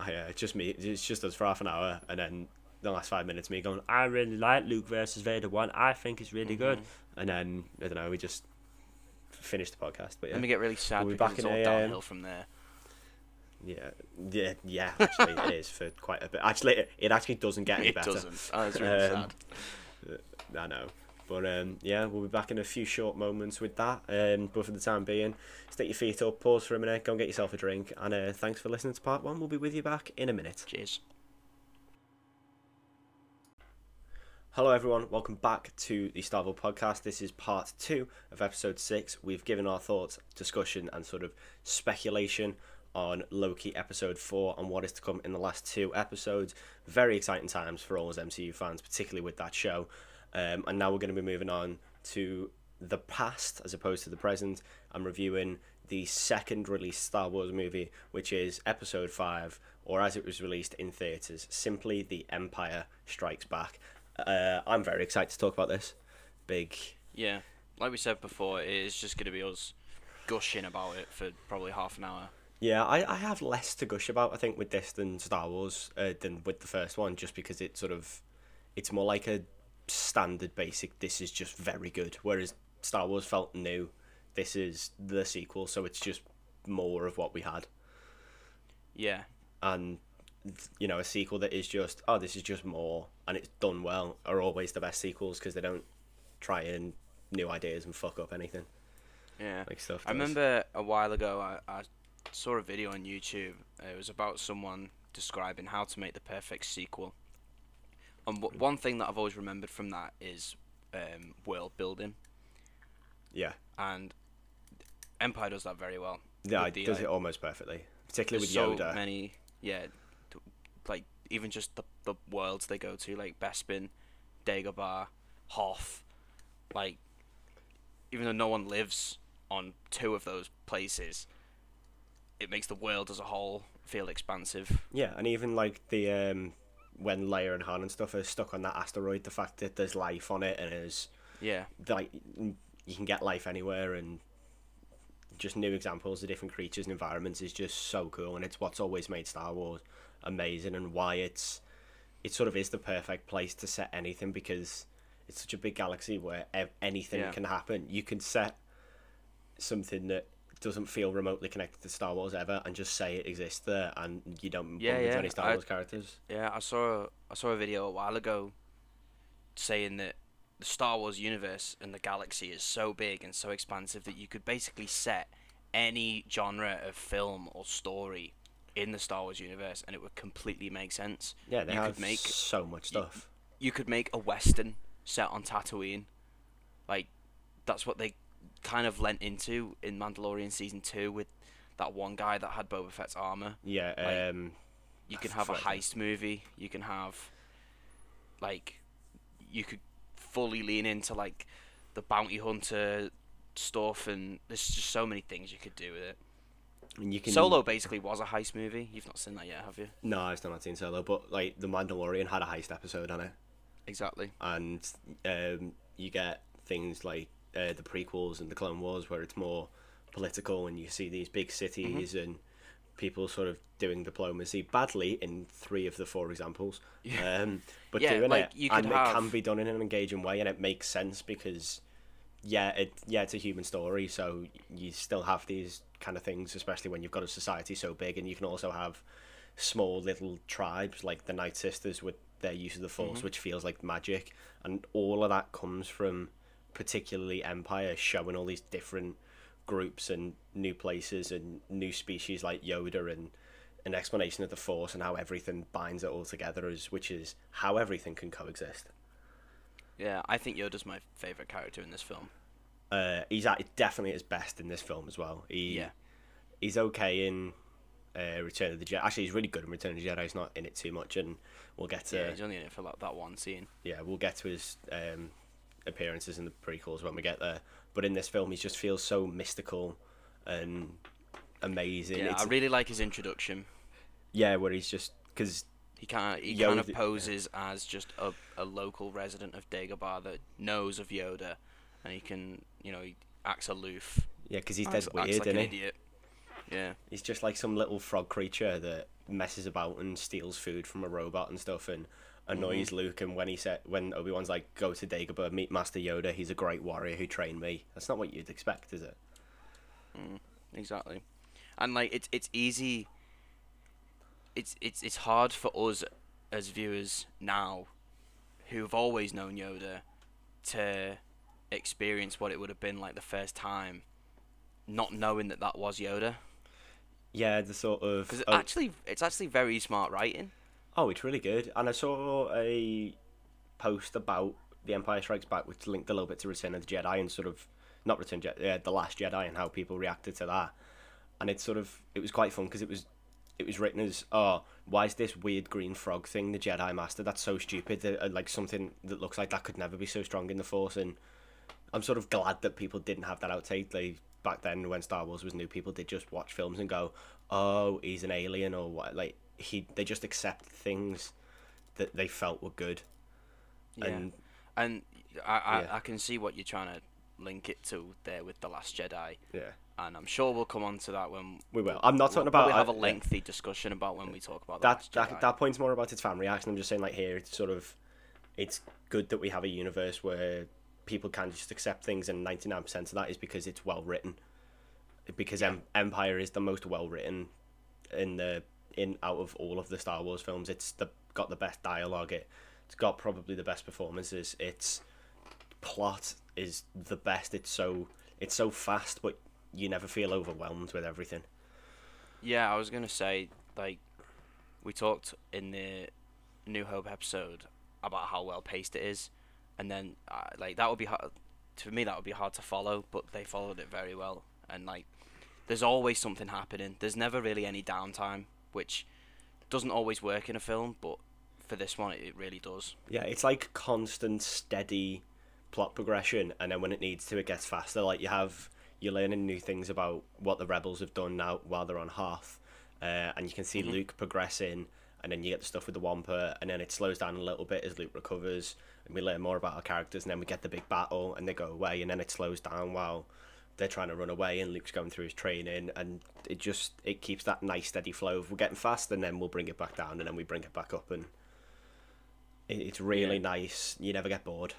Oh, yeah, it's just me. It's just us for half an hour, and then the last five minutes me going, "I really like Luke versus Vader one. I think it's really good." Mm-hmm. And then I don't know. We just finished the podcast. But yeah, Let me get really sad We'll be back in all a, downhill from there. yeah, yeah, yeah. Actually, it is for quite a bit. Actually, it, it actually doesn't get any It better. doesn't. Oh, it's really Um, sad. I know. But um, yeah, we'll be back in a few short moments with that. Um, but for the time being, stick your feet up, pause for a minute, go and get yourself a drink. And uh, thanks for listening to part one. We'll be with you back in a minute. Cheers. Hello, everyone. Welcome back to the Starvel podcast. This is part two of episode six. We've given our thoughts, discussion, and sort of speculation on Loki episode four and what is to come in the last two episodes. Very exciting times for all us MCU fans, particularly with that show. Um, and now we're going to be moving on to the past as opposed to the present. I'm reviewing the second released Star Wars movie, which is episode five, or as it was released in theatres, simply The Empire Strikes Back. Uh, I'm very excited to talk about this. Big, Yeah, like we said before, it is just going to be us gushing about it for probably half an hour. yeah. I, I have less to gush about. I think with this than Star Wars, uh, than with the first one, just because it's sort of, it's more like a standard basic. This is just very good. Whereas Star Wars felt new. This is the sequel, so it's just more of what we had. Yeah, and you know a sequel that is just oh this is just more and it's done well are always the best sequels because they don't try in new ideas and fuck up anything yeah. like stuff I remember a while ago I, I saw a video on YouTube. It was about someone describing how to make the perfect sequel. And w- one thing that I've always remembered from that is um, world building, yeah and Empire does that very well. yeah it does uh, it almost perfectly particularly with so Yoda many, yeah, like even just the the worlds they go to, like Bespin, Dagobah, Hoth, like even though no one lives on two of those places, it makes the world as a whole feel expansive. yeah and even like the um when Leia and Han and stuff are stuck on that asteroid the fact that there's life on it and is Yeah, like you can get life anywhere and just new examples of different creatures and environments is just so cool and it's what's always made Star Wars amazing and why it's it sort of is the perfect place to set anything because it's such a big galaxy where ev- anything Yeah. can happen you can set something that doesn't feel remotely connected to Star Wars ever and just say it exists there and you don't Yeah, bump yeah, any Star I- Wars characters yeah. I saw I saw a video a while ago saying that the Star Wars universe and the galaxy is so big and so expansive that you could basically set any genre of film or story in the Star Wars universe and it would completely make sense. yeah they you have could make so much stuff you could make a western set on Tatooine. Like that's what they kind of lent into in Mandalorian season 2 with that one guy that had Boba Fett's armor. yeah like, um You can have a heist movie. You can have like you could fully lean into like the bounty hunter stuff and there's just so many things you could do with it. And you can Solo basically was a heist movie. You've not seen that yet, have you? No, I've still not seen Solo, but like the Mandalorian had a heist episode on it, Exactly. and um, you get things like uh, the prequels and the Clone Wars where it's more political, and you see these big cities Mm-hmm. and people sort of doing diplomacy badly in three of the four examples, um, but Yeah, doing like, it, you and could it can have- be done in an engaging way, and it makes sense because. Yeah, it yeah, it's a human story, so you still have these kind of things, especially when you've got a society so big, and you can also have small little tribes like the Night Sisters with their use of the Force, mm-hmm. which feels like magic, and all of that comes from particularly Empire showing all these different groups and new places and new species like Yoda and an explanation of the Force and how everything binds it all together, is which is how everything can coexist. Yeah, I think Yoda's my favorite character in this film. Uh, he's at definitely at his best in this film as well. He, Yeah. he's okay in uh, Return of the Jedi. Actually, he's really good in Return of the Jedi. He's not in it too much, and we'll get to Yeah, he's only in it for like that one scene. yeah, we'll get to his um, appearances in the prequels when we get there. But in this film, he just feels so mystical and amazing. Yeah, It's- I really like his introduction. yeah, where he's just because He kind of he kind of Yoda- poses as just a, a local resident of Dagobah that knows of Yoda, and he can you know he acts aloof. Yeah, because he's acts, dead acts weird, like isn't an he? idiot. Yeah. He's just like some little frog creature that messes about and steals food from a robot and stuff and annoys Mm-hmm. Luke. And when he said, when Obi Wan's like, "Go to Dagobah, meet Master Yoda. He's a great warrior who trained me." That's not what you'd expect, is it? Exactly. And like it's it's easy it's it's it's hard for us as viewers now who've always known Yoda to experience what it would have been like the first time not knowing that that was Yoda Yeah, the sort of. because oh, actually it's actually very smart writing. oh, it's really good. And I saw a post about the Empire Strikes Back, which linked a little bit to Return of the Jedi and sort of not Return Jedi, yeah, the Last Jedi, and how people reacted to that. And it sort of it was quite fun because it was it was written as oh why is this weird green frog thing the Jedi Master that's so stupid that, uh, like something that looks like that could never be so strong in the Force and I'm sort of glad that people didn't have that outtake like back then when Star Wars was new people did just watch films and go oh he's an alien or what like he they just accept things that they felt were good Yeah. and And I, I, Yeah. I can see what you're trying to link it to there with The Last Jedi. yeah And I'm sure we'll come on to that when we will I'm not we'll talking about probably have a yeah. lengthy discussion about when we talk about that that that point's more about its fan reaction. I'm just saying, like here, it's sort of, it's good that we have a universe where people can just accept things, and 99% of that is because it's well written. Because em- Empire is the most well written in the in out of all of the Star Wars films. It's the got the best dialogue. It it's got probably the best performances. Its plot is the best. It's so it's so fast, but you never feel overwhelmed with everything. Yeah, I was gonna say like we talked in the New Hope episode about how well paced it is, and then uh, like that would be hard to me. That would be hard to follow, but they followed it very well. And like, there's always something happening. There's never really any downtime, which doesn't always work in a film, but for this one, it, really does. Yeah, it's like constant, steady plot progression, and then when it needs to, it gets faster. Like you have, you're learning new things about what the rebels have done now while they're on Hoth, uh, and you can see Luke progressing, and then you get the stuff with the Wampa, and then it slows down a little bit as Luke recovers, and we learn more about our characters, and then we get the big battle, and they go away, and then it slows down while they're trying to run away, and Luke's going through his training, and it just it keeps that nice steady flow of we're getting fast, and then we'll bring it back down, and then we bring it back up, and it, it's really Yeah. nice. You never get bored.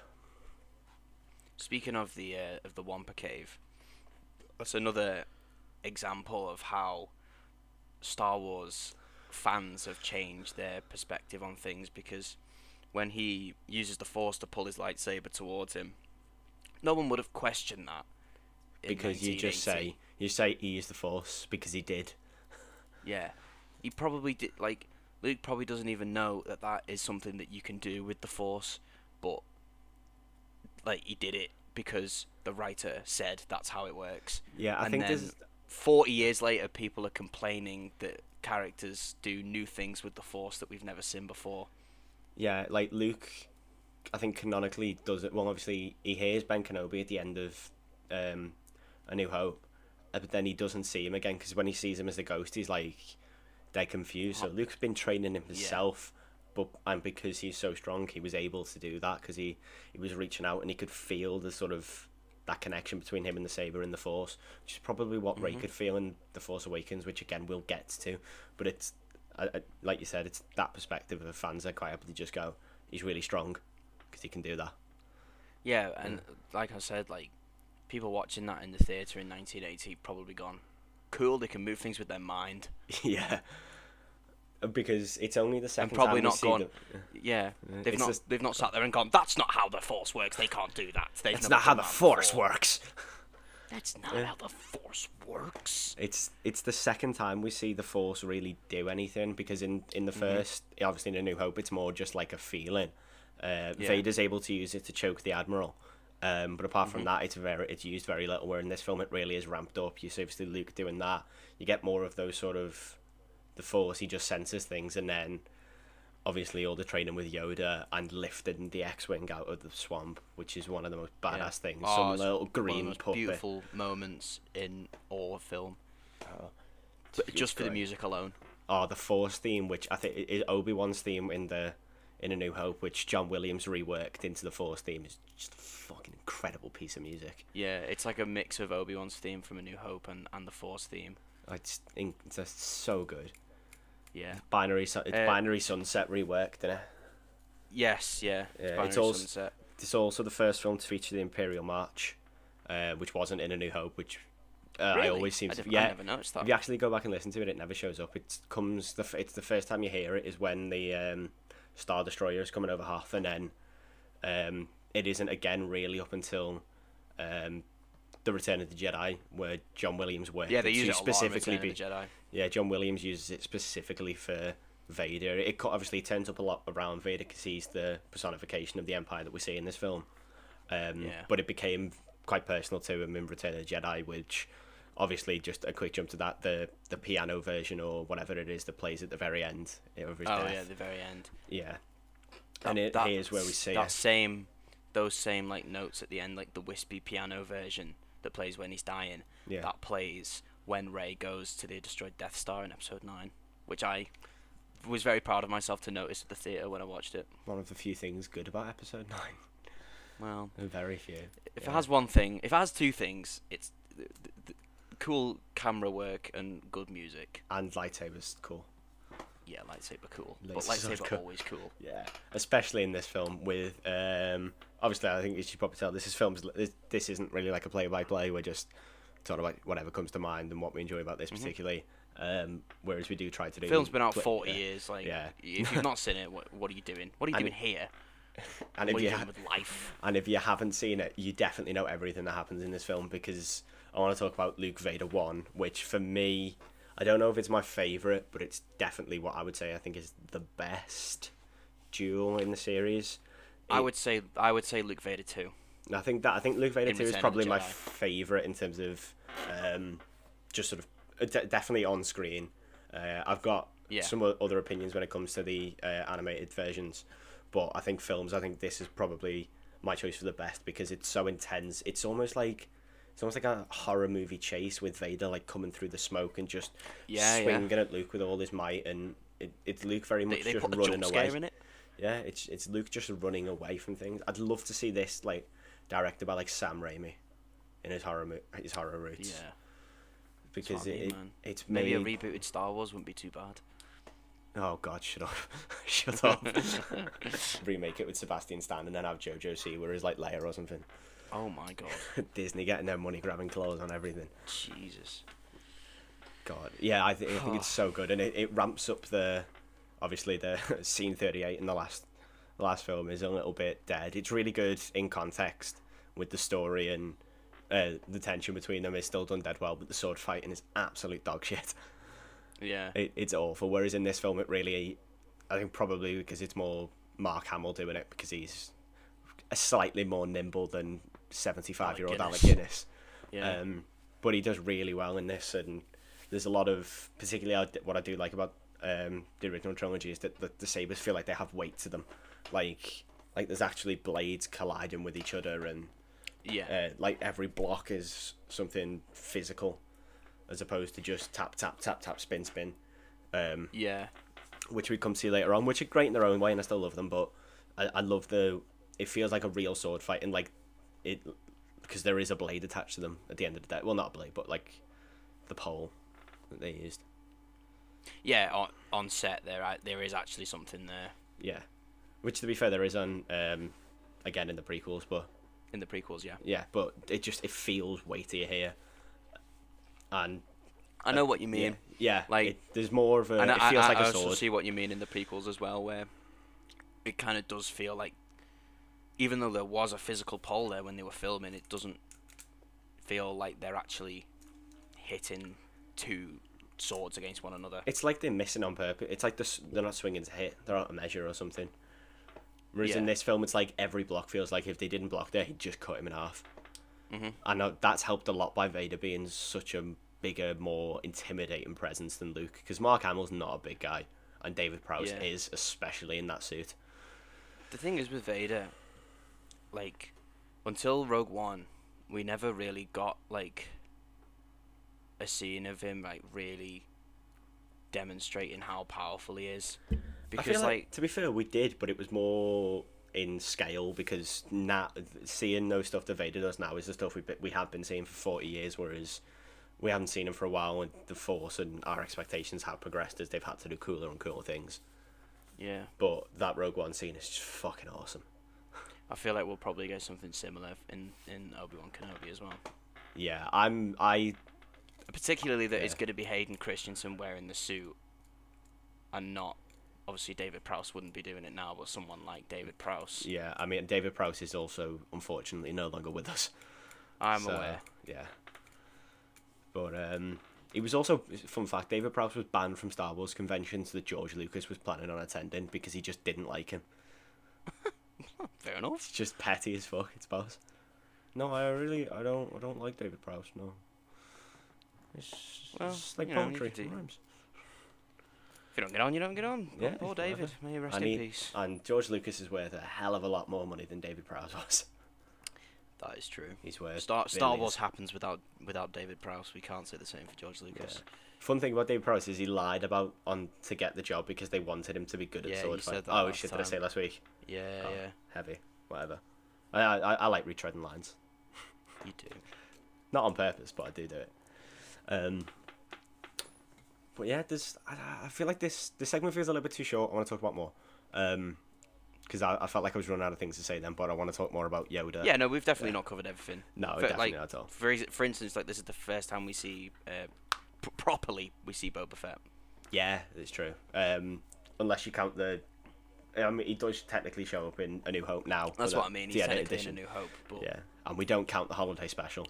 Speaking of the uh, of the Wampa Cave, that's another example of how Star Wars fans have changed their perspective on things because when he uses the Force to pull his lightsaber towards him, no one would have questioned that. because you just say you say he used the force because he did. Yeah, he probably did. Like Luke probably doesn't even know that that is something that you can do with the Force, but like he did it because the writer said that's how it works. Yeah, I And think there's Forty years later, people are complaining that characters do new things with the Force that we've never seen before. Yeah like Luke. I think canonically does it well. Obviously, he hears Ben Kenobi at the end of um, A New Hope, uh, but then he doesn't see him again because when he sees him as a ghost, he's like they're confused. So Luke's been training him himself, but and because he's so strong, he was able to do that because he he was reaching out and he could feel the sort of that connection between him and the saber and the Force, which is probably what Rey could feel in the Force Awakens, which again we'll get to. But it's I, I, like you said, it's that perspective of fans that quite happily just go, he's really strong because he can do that. Yeah, and like I said, like people watching that in the theater in 1980 probably gone, cool. They can move things with their mind. yeah. Uh, because it's only the And second probably time we not gone. the- Yeah, uh, they've it's not. just- They've not sat there and gone. That's not how the Force works. They can't do that. They've never not how the Force before." works. That's not how the Force works. It's it's the second time we see the Force really do anything because in in the Mm-hmm. first, obviously in A New Hope, it's more just like a feeling. Uh, Yeah. Vader's able to use it to choke the Admiral, um, but apart Mm-hmm. from that, it's very it's used very little. Where in this film, it really is ramped up. You see obviously Luke doing that. You get more of those sort of the Force. He just senses things, and then obviously all the training with Yoda and lifting the X-wing out of the swamp, which is one of the most badass Yeah. things. Oh, Some little one of the green most puppet. beautiful moments in all of film, Oh, just for the music alone. are the Force theme, which I think is Obi Wan's theme in the in A New Hope, which John Williams reworked into the Force theme, is just a fucking incredible piece of music. Yeah, it's like a mix of Obi Wan's theme from A New Hope and, and the Force theme. It's, it's just so good. Yeah. Binary, it's Uh, Binary Sunset reworked, isn't it? Yes, yeah. Yeah, Binary it's also- Sunset. It's also the first film to feature the Imperial March, uh, which wasn't in A New Hope, which uh, I always seem I to. Yeah, I never noticed that. If you actually go back and listen to it, it never shows up. It comes the it's the first time you hear it is when the um, Star Destroyer is coming over Hoth, and then um, it isn't again really up until um, the Return of the Jedi, where John Williams worked Yeah, they use it lot specifically the Jedi. Yeah, John Williams uses it specifically for Vader. It obviously turns up a lot around Vader because he's the personification of the Empire that we see in this film. Um, Yeah. But it became quite personal to him in Return of the Jedi, which obviously just a quick jump to that the the piano version or whatever it is that plays at the very end of his Oh death. yeah, the very end. Yeah. That- and it, that- here's where we see that it. same, those same like notes at the end, like the wispy piano version that plays when he's dying. Yeah. That plays when Rey goes to the destroyed Death Star in Episode Nine, which I was very proud of myself to notice at the theater when I watched it. One of the few things good about Episode Nine. Well, Very few. if Yeah. it has one thing, if it has two things, it's th- th- th- cool camera work and good music. and lightsabers, cool. Yeah, lightsaber cool, Lasers but lightsaber cool. always cool. Yeah, especially in this film with um obviously I think you should probably tell this is films this, this isn't really like a play by play we're just talking about whatever comes to mind and what we enjoy about this particularly um whereas we do try to do film's been out pl- 40 yeah. years. Like, Yeah. if you've not seen it, what, what are you doing? What are you And- doing here? and what if you ha- with life? and if you haven't seen it you definitely know everything that happens in this film because I want to talk about Luke Vader 1 which for me I don't know if it's my favorite but it's definitely what I would say I think is the best duel in the series I would say I would say Luke Vader too. I think that I think Luke Vader In Two is Return of probably my favorite in terms of um, just sort of uh, de- definitely on screen. Uh, I've got Yeah. some other opinions when it comes to the uh, animated versions, but I think films. I think this is probably my choice for the best because it's so intense. It's almost like it's almost like a horror movie chase with Vader like coming through the smoke and just Yeah, yeah. swinging at Luke with all his might, and it, it's Luke very much they just put a running away. scare in it. Yeah, it's it's Luke just running away from things. I'd love to see this like directed by like Sam Raimi in his horror mo- his horror roots Yeah, because it, mean, it man. it's maybe made. a rebooted Star Wars wouldn't be too bad. oh God, shut up, shut up. Remake it with Sebastian Stan and then have JoJo Siwa as like Leia or something. Oh my god, Disney getting their money grabbing claws on everything. Jesus. God, yeah, I, th- I think it's so good, and it, it ramps up the obviously the scene thirty eight in the last the last film is a little bit dead. It's really good in context with the story and uh, the tension between them is still done dead well, but the sword fighting is absolute dog shit. Yeah, It, it's awful. Whereas in this film, it really, I think probably because it's more Mark Hamill doing it because he's a slightly more nimble than seventy five year old Alec Alec Guinness. yeah. Um, but he does really well in this, and there's a lot of particularly what I do like about um, the original trilogy is that the, the sabers feel like they have weight to them, like like there's actually blades colliding with each other, and yeah. uh, like every block is something physical, as opposed to just tap tap tap tap spin spin, um, yeah. which we come to later on, which are great in their own way, and I still love them, but I, I love the it feels like a real sword fight, and like it because there is a blade attached to them at the end of the day. Well, not a blade, but like the pole that they used. Yeah, on, on set there there is actually something there Yeah, which to be fair, there is on um, again in the prequels, but in the prequels. Yeah, yeah, but it just it feels weightier here, and I know what you mean. Uh, yeah, yeah Like- it, there's more of a. and it I, feels I, like I a also sword. see what you mean in the prequels as well, where it kind of does feel like, even though there was a physical pole there when they were filming, it doesn't feel like they're actually hitting two swords against one another. It's like they're missing on purpose. It's like they're, they're not swinging to hit. They're out of measure or something. Whereas in this film, it's like every block feels like if they didn't block there, he'd just cut him in half. Mhm. And uh, that's helped a lot by Vader being such a bigger, more intimidating presence than Luke. Because Mark Hamill's not a big guy, and David Prowse Yeah. is, especially in that suit. The thing is with Vader, like, until Rogue One, we never really got like a scene of him like really demonstrating how powerful he is. Because like, like, to be fair, we did, but it was more in scale because now seeing those stuff that Vader does now is the stuff we we have been seeing for forty years, whereas we haven't seen him for a while, and the Force and our expectations have progressed as they've had to do cooler and cooler things. yeah, But that Rogue One scene is just fucking awesome. I feel like we'll probably get something similar in in Obi Wan Kenobi as well. Yeah, I'm I Particularly that it's going to be Hayden Christensen wearing the suit, and not obviously David Prowse wouldn't be doing it now, but someone like David Prowse. yeah I mean David Prowse is also unfortunately no longer with us. I'm So, aware. Yeah. But um, he was also fun fact. David Prowse was banned from Star Wars conventions that George Lucas was planning on attending because he just didn't like him. Fair enough. It's just petty as fuck. It's boss. No, I really, I don't, I don't like David Prowse. No. It's, Well, it's like you know, you poetry. could do- rhymes. If you don't get on, you don't get on. Yeah, Poor. David. May he rest And in he- peace. And George Lucas is worth a hell of a lot more money than David Prowse was. That is true. He's worth. Star Star. Wars happens without without David Prowse. We can't say the same for George Lucas. Fun thing about David Prowse is he lied about on to get the job because they wanted him to be good at Yeah, sword fight. Oh shit! Did I time. say last week? Yeah, Oh, yeah, Heavy. Whatever. I, I I like retreading lines. you do. Not on purpose, but I do do it. Um. But yeah, there's. I, I feel like this this segment feels a little bit too short. I want to talk about more. Um. Because I, I felt like I was running out of things to say then, but I want to talk more about Yoda. Yeah, no, we've definitely yeah. not covered everything. No, For- definitely like, not at all. For for instance, like this is the first time we see uh, properly we see Boba Fett. Yeah, it's true. Um, unless you count the. I mean, he does technically show up in A New Hope now. That's what I mean. He's technically in. A New Hope, but Yeah, and we don't count the holiday special.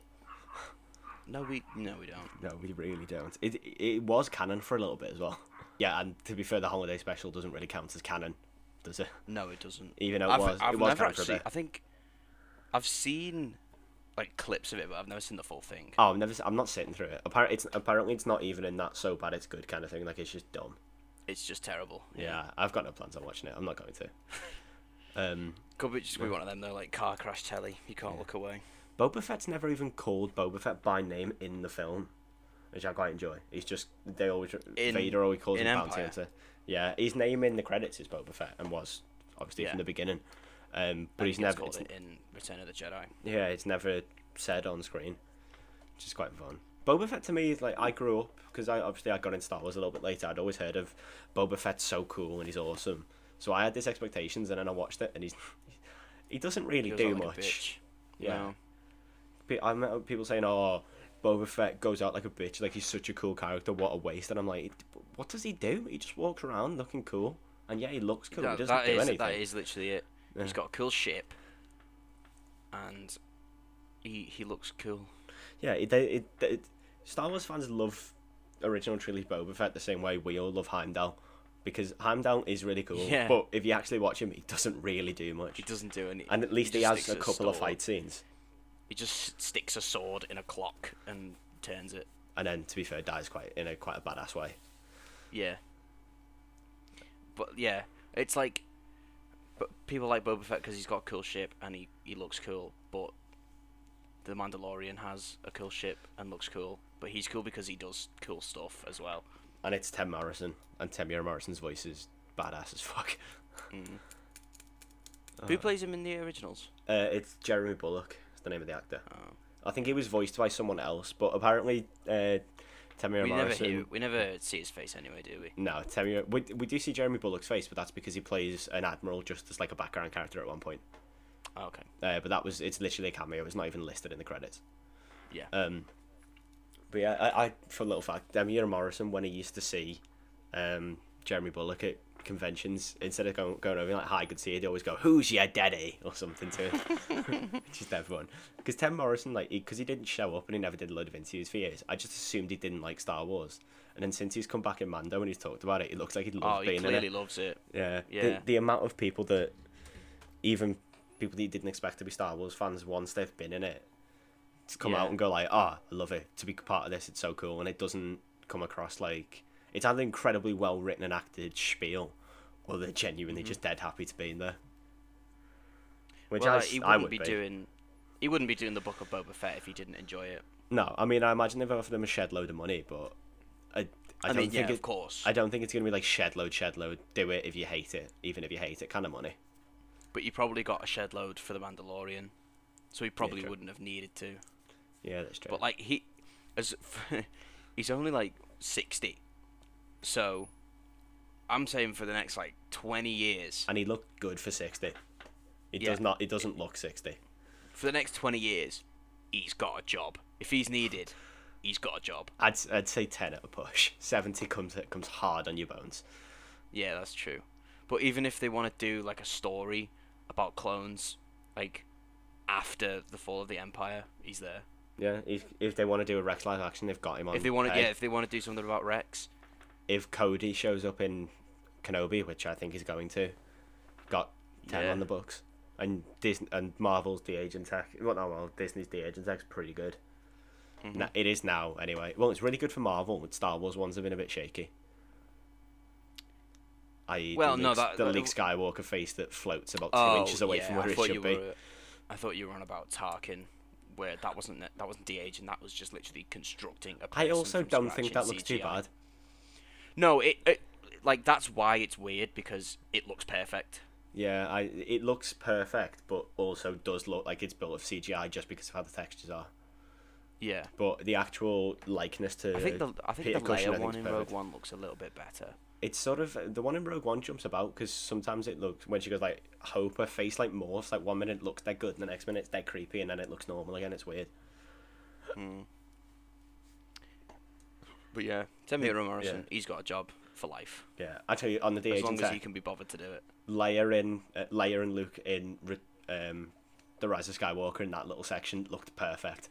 no, we no we don't. No, we really don't. It it was canon for a little bit as well. Yeah, and to be fair, the holiday special doesn't really count as canon, does it? No, it doesn't. Even though it I've, was, I've it was never canon for a actually. bit. I think I've seen like clips of it, but I've never seen the full thing. Oh, I'm never. I'm not sitting through it. Apparently, it's apparently it's not even in that so bad it's good kind of thing. Like it's just dumb. It's just terrible. Yeah, I've got no plans on watching it. I'm not going to. Um, Could be just be one of them though, like car crash telly. You can't look away. Boba Fett's never even called Boba Fett by name in the film, which I quite enjoy. He's just they always In- Vader always calls him Bounty Hunter. Yeah, his name in the credits is Boba Fett and was obviously Yeah. from the beginning. Um, but he's never. It's, it in Return of the Jedi. yeah, it's never said on screen, which is quite fun. Boba Fett to me is like I grew up because I obviously I got into Star Wars a little bit later. I'd always heard of Boba Fett's so cool and he's awesome, so I had these expectations and then I watched it and he's he doesn't really He do like much. Yeah. No. I met people saying, "Oh, Boba Fett goes out like a bitch. Like he's such a cool character. What a waste." And I'm like, "What does he do? He just walks around looking cool, and yeah, he looks cool. he doesn't do is anything." that is literally it. Yeah. He's got a cool ship, and he he looks cool. Yeah, it, it, it, Star Wars fans love original trilogy Boba Fett the same way we all love Heimdall, because Heimdall is really cool. Yeah. But if you actually watch him, he doesn't really do much. He doesn't do anything. And at least he, just has a couple of fight scenes, He just sticks a sword in a clock and turns it. and then to be fair, dies quite in a quite a badass way. Yeah. But yeah, it's like, but people like Boba Fett because he's got a cool ship and he he looks cool. But the Mandalorian has a cool ship and looks cool. But he's cool because he does cool stuff as well. And it's Temuera Morrison, and Temuera Morrison's voice is badass as fuck. Mm. Uh, Who plays him in the originals? Uh, it's Jeremy Bulloch. It's the name of the actor. Oh. I think he was voiced by someone else, but apparently uh, Temuera We never hear, we never see his face anyway, do we? No, Temuera. We, we do see Jeremy Bulloch's face, but that's because he plays an admiral just as like a background character at one point. Oh, okay. Uh, but that was it's literally a cameo. It's not even listed in the credits. Yeah. Um. But yeah, I, I for a little fact, Temuera Morrison when he used to see, um, Jeremy Bulloch at conventions, instead of going going over like hi, good to see you, he'd always go who's your daddy or something to him, which is dead fun. Because Temuera Morrison, like, because he, didn't show up and he never did a load of interviews for years, I just assumed he didn't like Star Wars. And then since he's come back in Mando and he's talked about it, it looks like he Oh, loves he being in clearly it. loves it. Yeah. Yeah. The, the amount of people that, even people that you didn't expect to be Star Wars fans, once they've been in it, to come Yeah. out and go like, "Ah, I love it. To be part of this, it's so cool," and it doesn't come across like it's either incredibly well written and acted spiel, or they're genuinely just dead happy to be in there. Which Mm-hmm. well, I, he wouldn't would be, be. doing. He wouldn't be doing the Book of Boba Fett if he didn't enjoy it. No, I mean I imagine they've offered him a shed load of money, but I, I, I, don't mean, think yeah, it, of course. I don't think it's gonna be like shed load, shed load. Do it if you hate it, even if you hate it, kind of money. But you probably got a shed load for the Mandalorian, so he probably true. wouldn't have needed to. Yeah, that's true. But like he, as he's only like sixty, so I'm saying for the next like twenty years, and he looked good for sixty. He Yeah. does not. He doesn't look sixty. for the next twenty years, he's got a job. If he's needed, he's got a job. I'd I'd say ten at a push. Seventy comes comes hard on your bones. Yeah, that's true. But even if they want to do like a story about clones, like after the fall of the Empire, he's there. Yeah, if if they want to do a Rex live action, they've got him on. if they want to, yeah, if they want to do something about Rex, If Cody shows up in Kenobi, which I think he's going to, got ten Yeah. on the books, and Disney and Marvel's de-aging tech. Well, no, well, Disney's de-aging tech's pretty good. Mhm. Na- it is now anyway. Well, it's really good for Marvel. But Star Wars ones have been a bit shaky. I.e. Well, the no, Luke, that- the that- Luke Skywalker face that floats about two oh, inches away yeah, from where I it should you be. were, I thought you were on about Tarkin, where that wasn't that wasn't de-aging. That was just literally constructing a. I also don't think in that looks too bad. No, it, it like that's why it's weird because it looks perfect. Yeah, I it looks perfect, but also does look like it's built of CGI just because of how the textures are. Yeah, But the actual likeness to I think the I think Peter the Cushing, I Leia think, one in perfect. Rogue One looks a little bit better. it's sort of the one in Rogue One jumps about because sometimes it looks when she goes like hope her face like morphs like one minute looks they're good and the next minute they're creepy and then it looks normal again. It's weird. Hmm. But yeah, Temuera Morrison, yeah. he's got a job for life Yeah, I tell you on the as de-aging long as he can be bothered to do it. Leia in uh, Leia and Luke in um, the Rise of Skywalker in that little section looked perfect.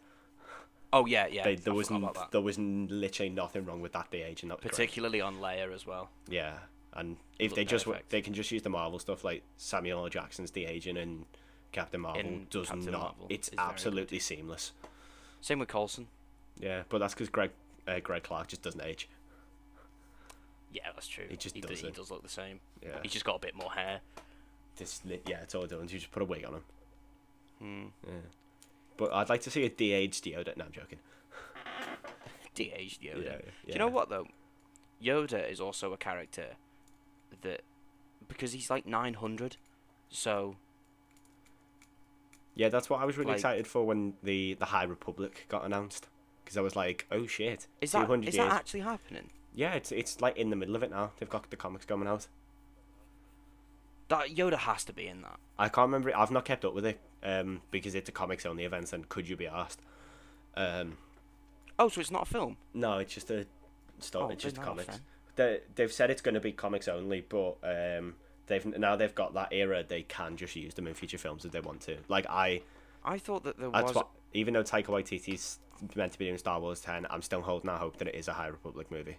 Oh yeah, yeah. They, there I was n- there was literally nothing wrong with that de-aging. That was great. particularly on Leia as well. Yeah, and if they just perfect. they can just use the Marvel stuff like Samuel L. Jackson's de aging and Captain Marvel In does Captain not. Marvel it's absolutely seamless. Same with Coulson. Yeah, but that's because Greg uh, Greg Clark just doesn't age. Yeah, that's true. He just he, does he does look the same. Yeah, He's just got a bit more hair. this yeah, it's all done. You just put a wig on him. Hmm. Yeah, but I'd like to see a de-aged Yoda. No, I'm joking. De-aged Yoda. Yeah, Do you know what though? Yoda is also a character that because he's like 900, so Yeah, that's what I was really Like- excited for when the the High Republic got announced. Because I was like, oh shit, is that is years. that actually happening? Yeah, it's it's like in the middle of it now. They've got the comics coming out. That Yoda has to be in that. I can't remember. It. I've not kept up with it um, because it's a comics only event. And could you be asked? Um, Oh, so it's not a film. no, it's just a story. oh, it's just comics. They they've said it's going to be comics only, but um, they've now they've got that era. They can just use them in future films if they want to. Like I, I thought that there was. what. Even though Taika Waititi's meant to be doing Star Wars ten, I'm still holding out hope that it is a High Republic movie.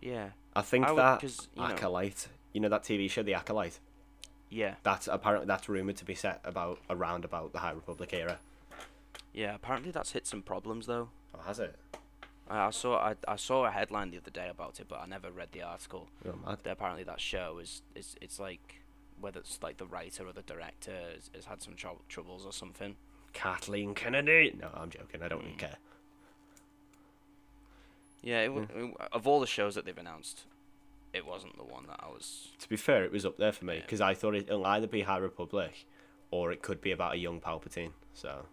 Yeah. I think I would- that you know- Acolyte, you know that TV show, The Acolyte. Yeah. That's apparently that's rumored to be set about around about the High Republic era. Yeah. Apparently that's hit some problems though. Oh, has it? I, I saw I, I saw a headline the other day about it, but I never read the article. Oh, mad. Apparently that show is is it's like whether it's like the writer or the director has, has had some trou- troubles or something. Kathleen Kennedy. No, I'm joking. I don't really Mm. care. Yeah, it, w it- of all the shows that they've announced, it wasn't the one that I was. To be fair, it was up there for me because I thought it'll either be High Republic or it could be about a young Palpatine. So,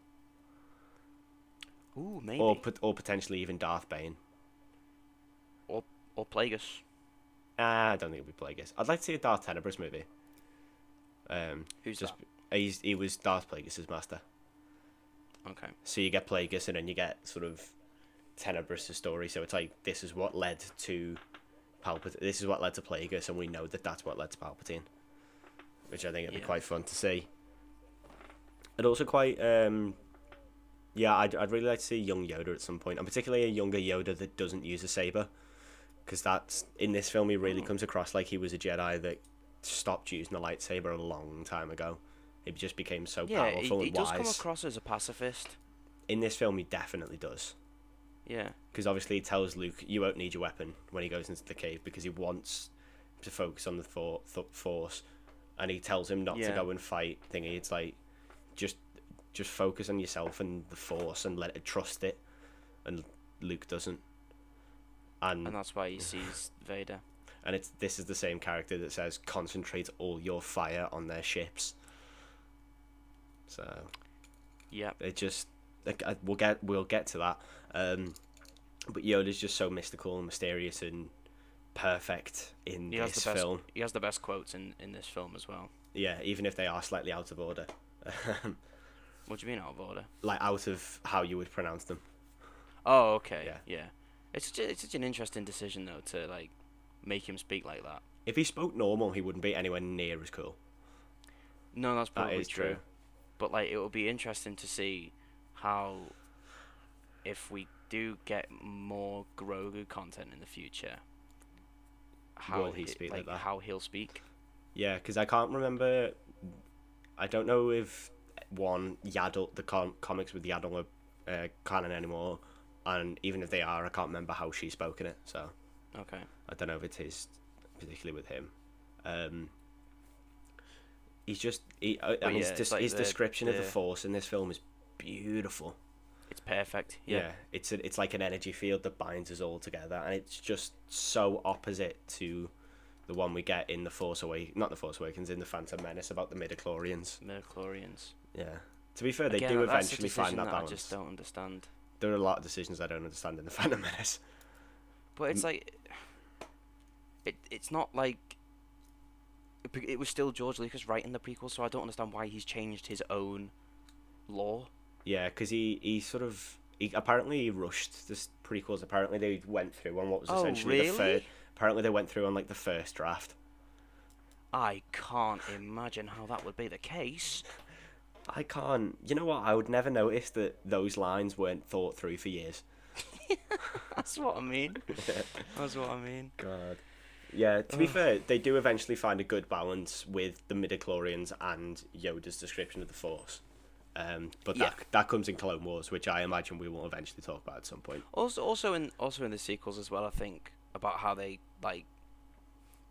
Ooh, maybe or or pot- or potentially even Darth Bane. or Plagueis. Ah, I don't think it'll be Plagueis. I'd like to see a Darth Tenebrous movie. Um, Who's just he's he was Darth Plagueis' master. Okay. So you get Plagueis and then you get sort of Tenebrous' story. So it's like this is what led to Palpatine. This is what led to Plagueis, and we know that that's what led to Palpatine, which I think it'd be quite fun to see. And also quite, um, yeah, I'd I'd really like to see young Yoda at some point, and particularly a younger Yoda that doesn't use a saber, because that's in this film he really Oh. comes across like he was a Jedi that stopped using the lightsaber a long time ago. He just became so Yeah, he, powerful he and does wise. come across as a pacifist. In this film, he definitely does. Yeah. because obviously he tells Luke you won't need your weapon when he goes into the cave because he wants to focus on the for- th- force, and he tells him not to go and fight. Thingy, it's like just just focus on yourself and the force and let it trust it, and Luke doesn't. and and that's why he sees Vader. and it's this is the same character that says concentrate all your fire on their ships. So Yep. it just like, we'll get we'll get to that. Um, but Yoda's just so mystical and mysterious and perfect in He this the best. film. He has the best quotes in in this film as well. Yeah, even if they are slightly out of order, What do you mean out of order? like out of how you would pronounce them. Oh, okay. Yeah. Yeah. It's such a, it's such an interesting decision though to like make him speak like that. If he spoke normal, he wouldn't be anywhere near as cool. No, that's That probably is true. But like, it will be interesting to see how, if we do get more Grogu content in the future, how Will he it- speak like that? How he'll speak. Yeah, because I can't remember. I don't know if one Yaddle the com- comics with Yaddle are uh, canon anymore, and even if they are, I can't remember how she spoke in it. So Okay. I don't know if it is particularly with him. Um, he's just he, uh, I, I mean yeah, his, like his the- description of the the- Force in this film is beautiful. It's perfect. Yeah, Yeah. it's a, it's like an energy field that binds us all together, and it's just so opposite to the one we get in the Force Awakens, not the Force Awakens, in the Phantom Menace about the midichlorians. Midichlorians. Yeah. To be fair, they Again, do eventually find that that balance. I just don't understand. There are a lot of decisions I don't understand in the Phantom Menace. But it's like, it it's not like. It, was still George Lucas writing the prequel, so I don't understand why he's changed his own law. Yeah, because he, he sort of he apparently he rushed this prequels. Apparently they went through on what was Oh, essentially the first. Apparently they went through on like the first draft. I can't imagine how that would be the case. I can't. You know what? I would never notice that those lines weren't thought through for years. That's what I mean. That's what I mean. God. Yeah, to be Ugh. fair, they do eventually find a good balance with the midichlorians and Yoda's description of the Force. Um, but that Yeah. that comes in Clone Wars, which I imagine we will eventually talk about at some point. Also, also in also in the sequels as well. I think about how they like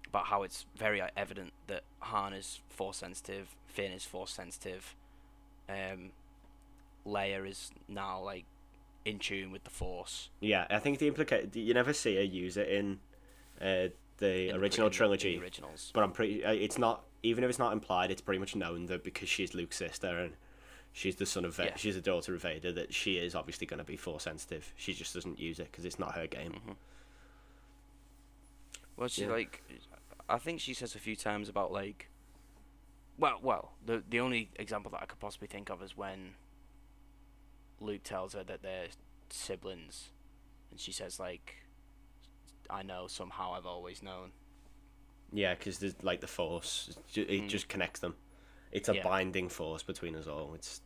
about how it's very evident that Han is force sensitive, Finn is force sensitive, um, Leia is now like in tune with the Force. Yeah, I think the implica- you never see her use it in uh, the in original the- trilogy, the originals. but I'm pretty. uh, It's not even if it's not implied. It's pretty much known that because she's Luke's sister and she's the son of Va- Yeah. she's the daughter of Vader, that she is obviously going to be force sensitive. She just doesn't use it because it's not her game. Mhm. Well, she Yeah. like, I think she says a few times about like, well, well, the the only example that I could possibly think of is when Luke tells her that they're siblings, and she says like, I know somehow I've always known. Yeah, because there's like the force, it Mm. just connects them. It's a Yeah. binding force between us all. It's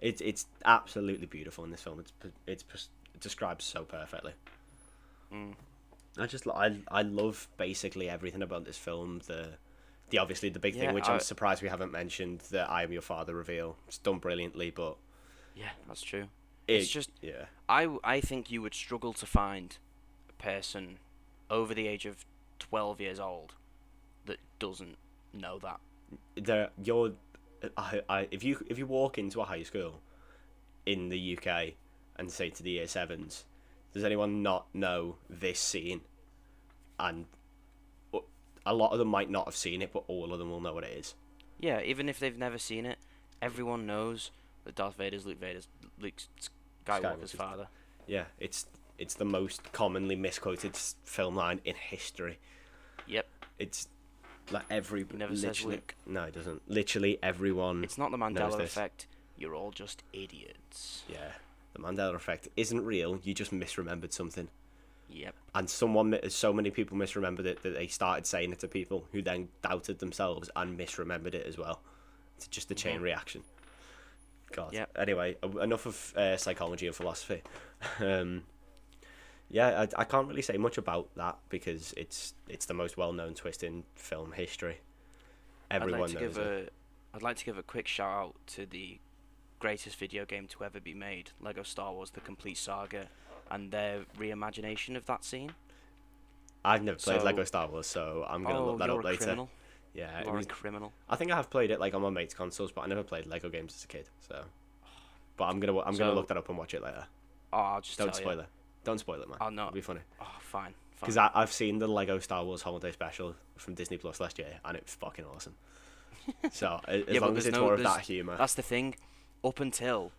it's it's absolutely beautiful in this film. It's it's it so perfectly. Mm. I just I I love basically everything about this film. The the obviously the big Yeah, thing which I- I'm surprised we haven't mentioned the I am your father reveal. It's done brilliantly, but Yeah, that's true. it, It's just yeah I I think you would struggle to find person over the age of twelve years old that doesn't know that. there you're I, I, if you if you walk into a high school in the UK and say to the year sevens, does anyone not know this scene? And a lot of them might not have seen it, but all of them will know what it is. Yeah, even if they've never seen it, everyone knows that Darth Vader's Luke Vader's Luke Skywalker's Skywalker's father. Yeah, it's it's the most commonly misquoted film line in history. Yep. It's like every He never says Luke. no, it doesn't. Literally everyone. It's not the Mandela effect. You're all just idiots. Yeah, the Mandela effect isn't real. You just misremembered something. Yep. and someone so many people misremembered it that they started saying it to people who then doubted themselves and misremembered it as well it's just a chain Mhm. reaction god Yep. anyway enough of uh, psychology and philosophy um yeah I, I can't really say much about that because it's it's the most well-known twist in film history everyone I'd like to knows give it a I'd like to give a quick shout out to the greatest video game to ever be made, Lego Star Wars: The Complete Saga, and their reimagination of that scene. i've never played So- lego star wars so i'm gonna oh, look that you're up a later criminal. yeah it You're was- a criminal. I think I have played it like on my mate's consoles, but I never played Lego games as a kid. So, but I'm gonna I'm gonna look that up and watch it later. Oh, I'll just Don't spoil you. it. Don't spoil it, man. Oh, I'll not. It'll be funny. Oh, fine. fine. Because I've seen the Lego Star Wars Holiday Special from Disney Plus last year, and it's fucking awesome. so as Yeah, long as it's no- more of that humour. That's the thing. Up until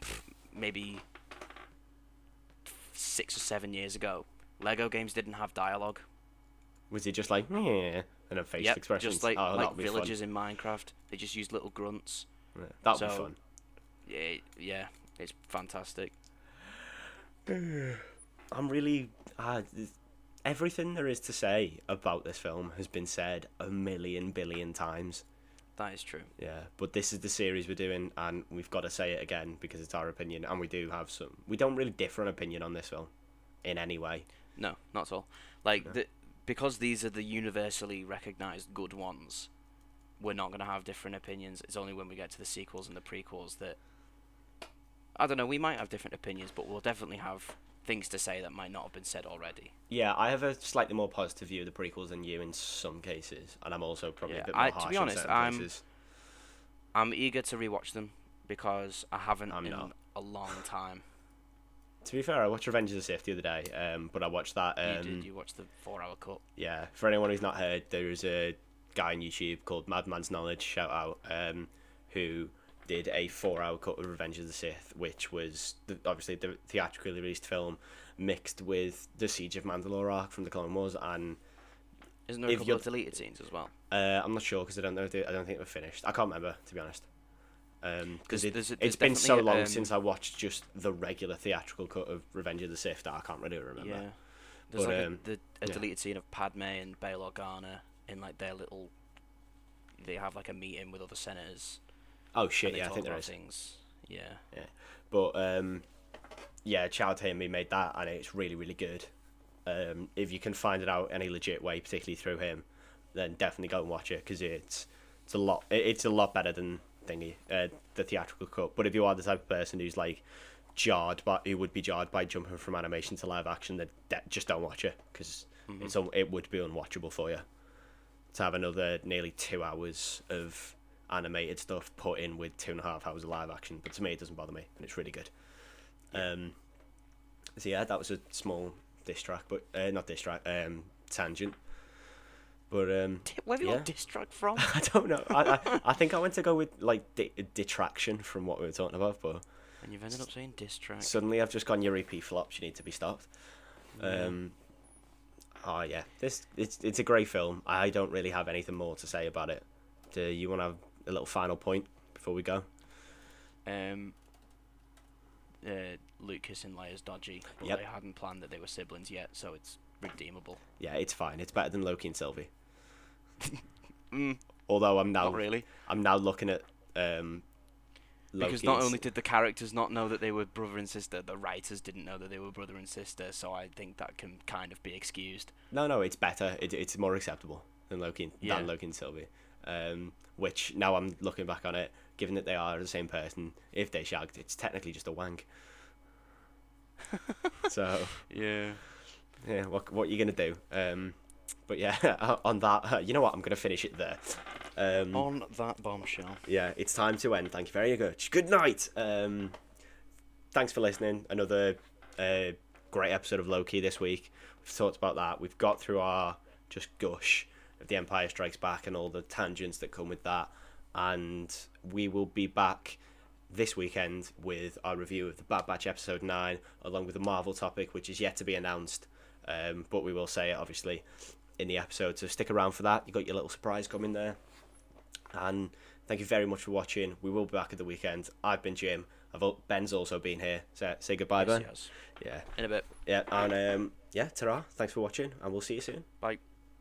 pff, maybe six or seven years ago, Lego games didn't have dialogue. Was he just like, yeah, and then facial Yep, expressions? just like oh, like be villagers in Minecraft. They just used little grunts. fun. Yeah, that'd be fun. Yeah, yeah, it's fantastic. I'm really. Uh, everything there is to say about this film has been said a million billion times. That is true. Yeah, but this is the series we're doing, and we've got to say it again because it's our opinion, and we do have some. We don't really differ on opinion on this film, in any way. No, not at all. Like the, because these are the universally recognized good ones, we're not gonna have different opinions. It's only when we get to the sequels and the prequels that I don't know. We might have different opinions, but we'll definitely have things to say that might not have been said already. Yeah, I have a slightly more positive view of the prequels than you in some cases, and I'm also probably Yeah, a bit more I- to be harsh honest, I'm- places. I'm eager to rewatch them because I haven't I'm in not. a long time. To be fair, I watched Revenge of the Sith the other day, um, but I watched that. Um, you did. You watched the four-hour cut. Yeah, for anyone who's not heard, there is a guy on YouTube called Madman's Knowledge, shout out, um, who did a four-hour cut of Revenge of the Sith, which was the, obviously the theatrically released film mixed with the Siege of Mandalore arc from the Clone Wars, and Isn't there a couple of deleted scenes as well? uh, I'm not sure because I don't know. If they, I don't think they're finished. I can't remember to be honest. Because There's- it, there's it's been so long um, since I watched just the regular theatrical cut of Revenge of the Sith that I can't really remember. Yeah. There's But, like um, a, the, a yeah. deleted scene of Padme and Bail Organa in like their little. They have like a meeting with other senators. Oh shit! Yeah, I think there is. Things. Yeah. Yeah, But um, yeah, to him. He made that, and it's really, really good. Um, if you can find it out any legit way, particularly through him, then definitely go and watch it because it's it's a lot. It's a lot better than thingy uh, the theatrical cut. But if you are the type of person who's like jarred, but who would be jarred by jumping from animation to live action, then de- just don't watch it because it's un- it would be unwatchable for you to have another nearly two hours of animated stuff put in with two and a half hours of live action. But to me, it doesn't bother me, and it's really good. Um, so yeah, that was a small diss track, but uh, not diss track, um, tangent. But um, Where have you Yeah. got distract from? I don't know. I, I I think I went to go with like di- detraction from what we were talking about, but and you've ended up saying distract. suddenly I've just gone your EP flops. You need to be stopped. Um, oh yeah, this it's it's a great film. I don't really have anything more to say about it. Do you want to have a little final point before we go? Um. Uh, Luke kissing Leia's dodgy, but Yep. they hadn't planned that they were siblings yet, so it's redeemable. Yeah, it's fine. It's better than Loki and Sylvie. Mm, Although I'm now not really, I'm now looking at um, Loki because not only did the characters not know that they were brother and sister, the writers didn't know that they were brother and sister. So I think that can kind of be excused. No, no, it's better. It, it's more acceptable than Loki and, Yeah. than Loki and Sylvie. Um, which now I'm looking back on it, given that they are the same person, if they shagged, it's technically just a wank. so Yeah. yeah, what what are you gonna do? Um, but yeah, on that, you know what? I'm gonna finish it there. Um, On that bombshell. yeah, it's time to end. Thank you very much. Good night. Um, thanks for listening. Another uh, great episode of Loki this week. We've talked about that. We've got through our just gush of The Empire Strikes Back and all the tangents that come with that. And we will be back this weekend with our review of the Bad Batch episode 9, along with the Marvel topic, which is yet to be announced. Um, but we will say it obviously in the episode. So stick around for that. You got your little surprise coming there. And thank you very much for watching. We will be back at the weekend. I've been Jim. I've Ben's also been here. Say, say goodbye, Yes, Ben. yes. Yeah, In a bit. yeah, and um, yeah, ta Thanks for watching, and we'll see you soon. Bye.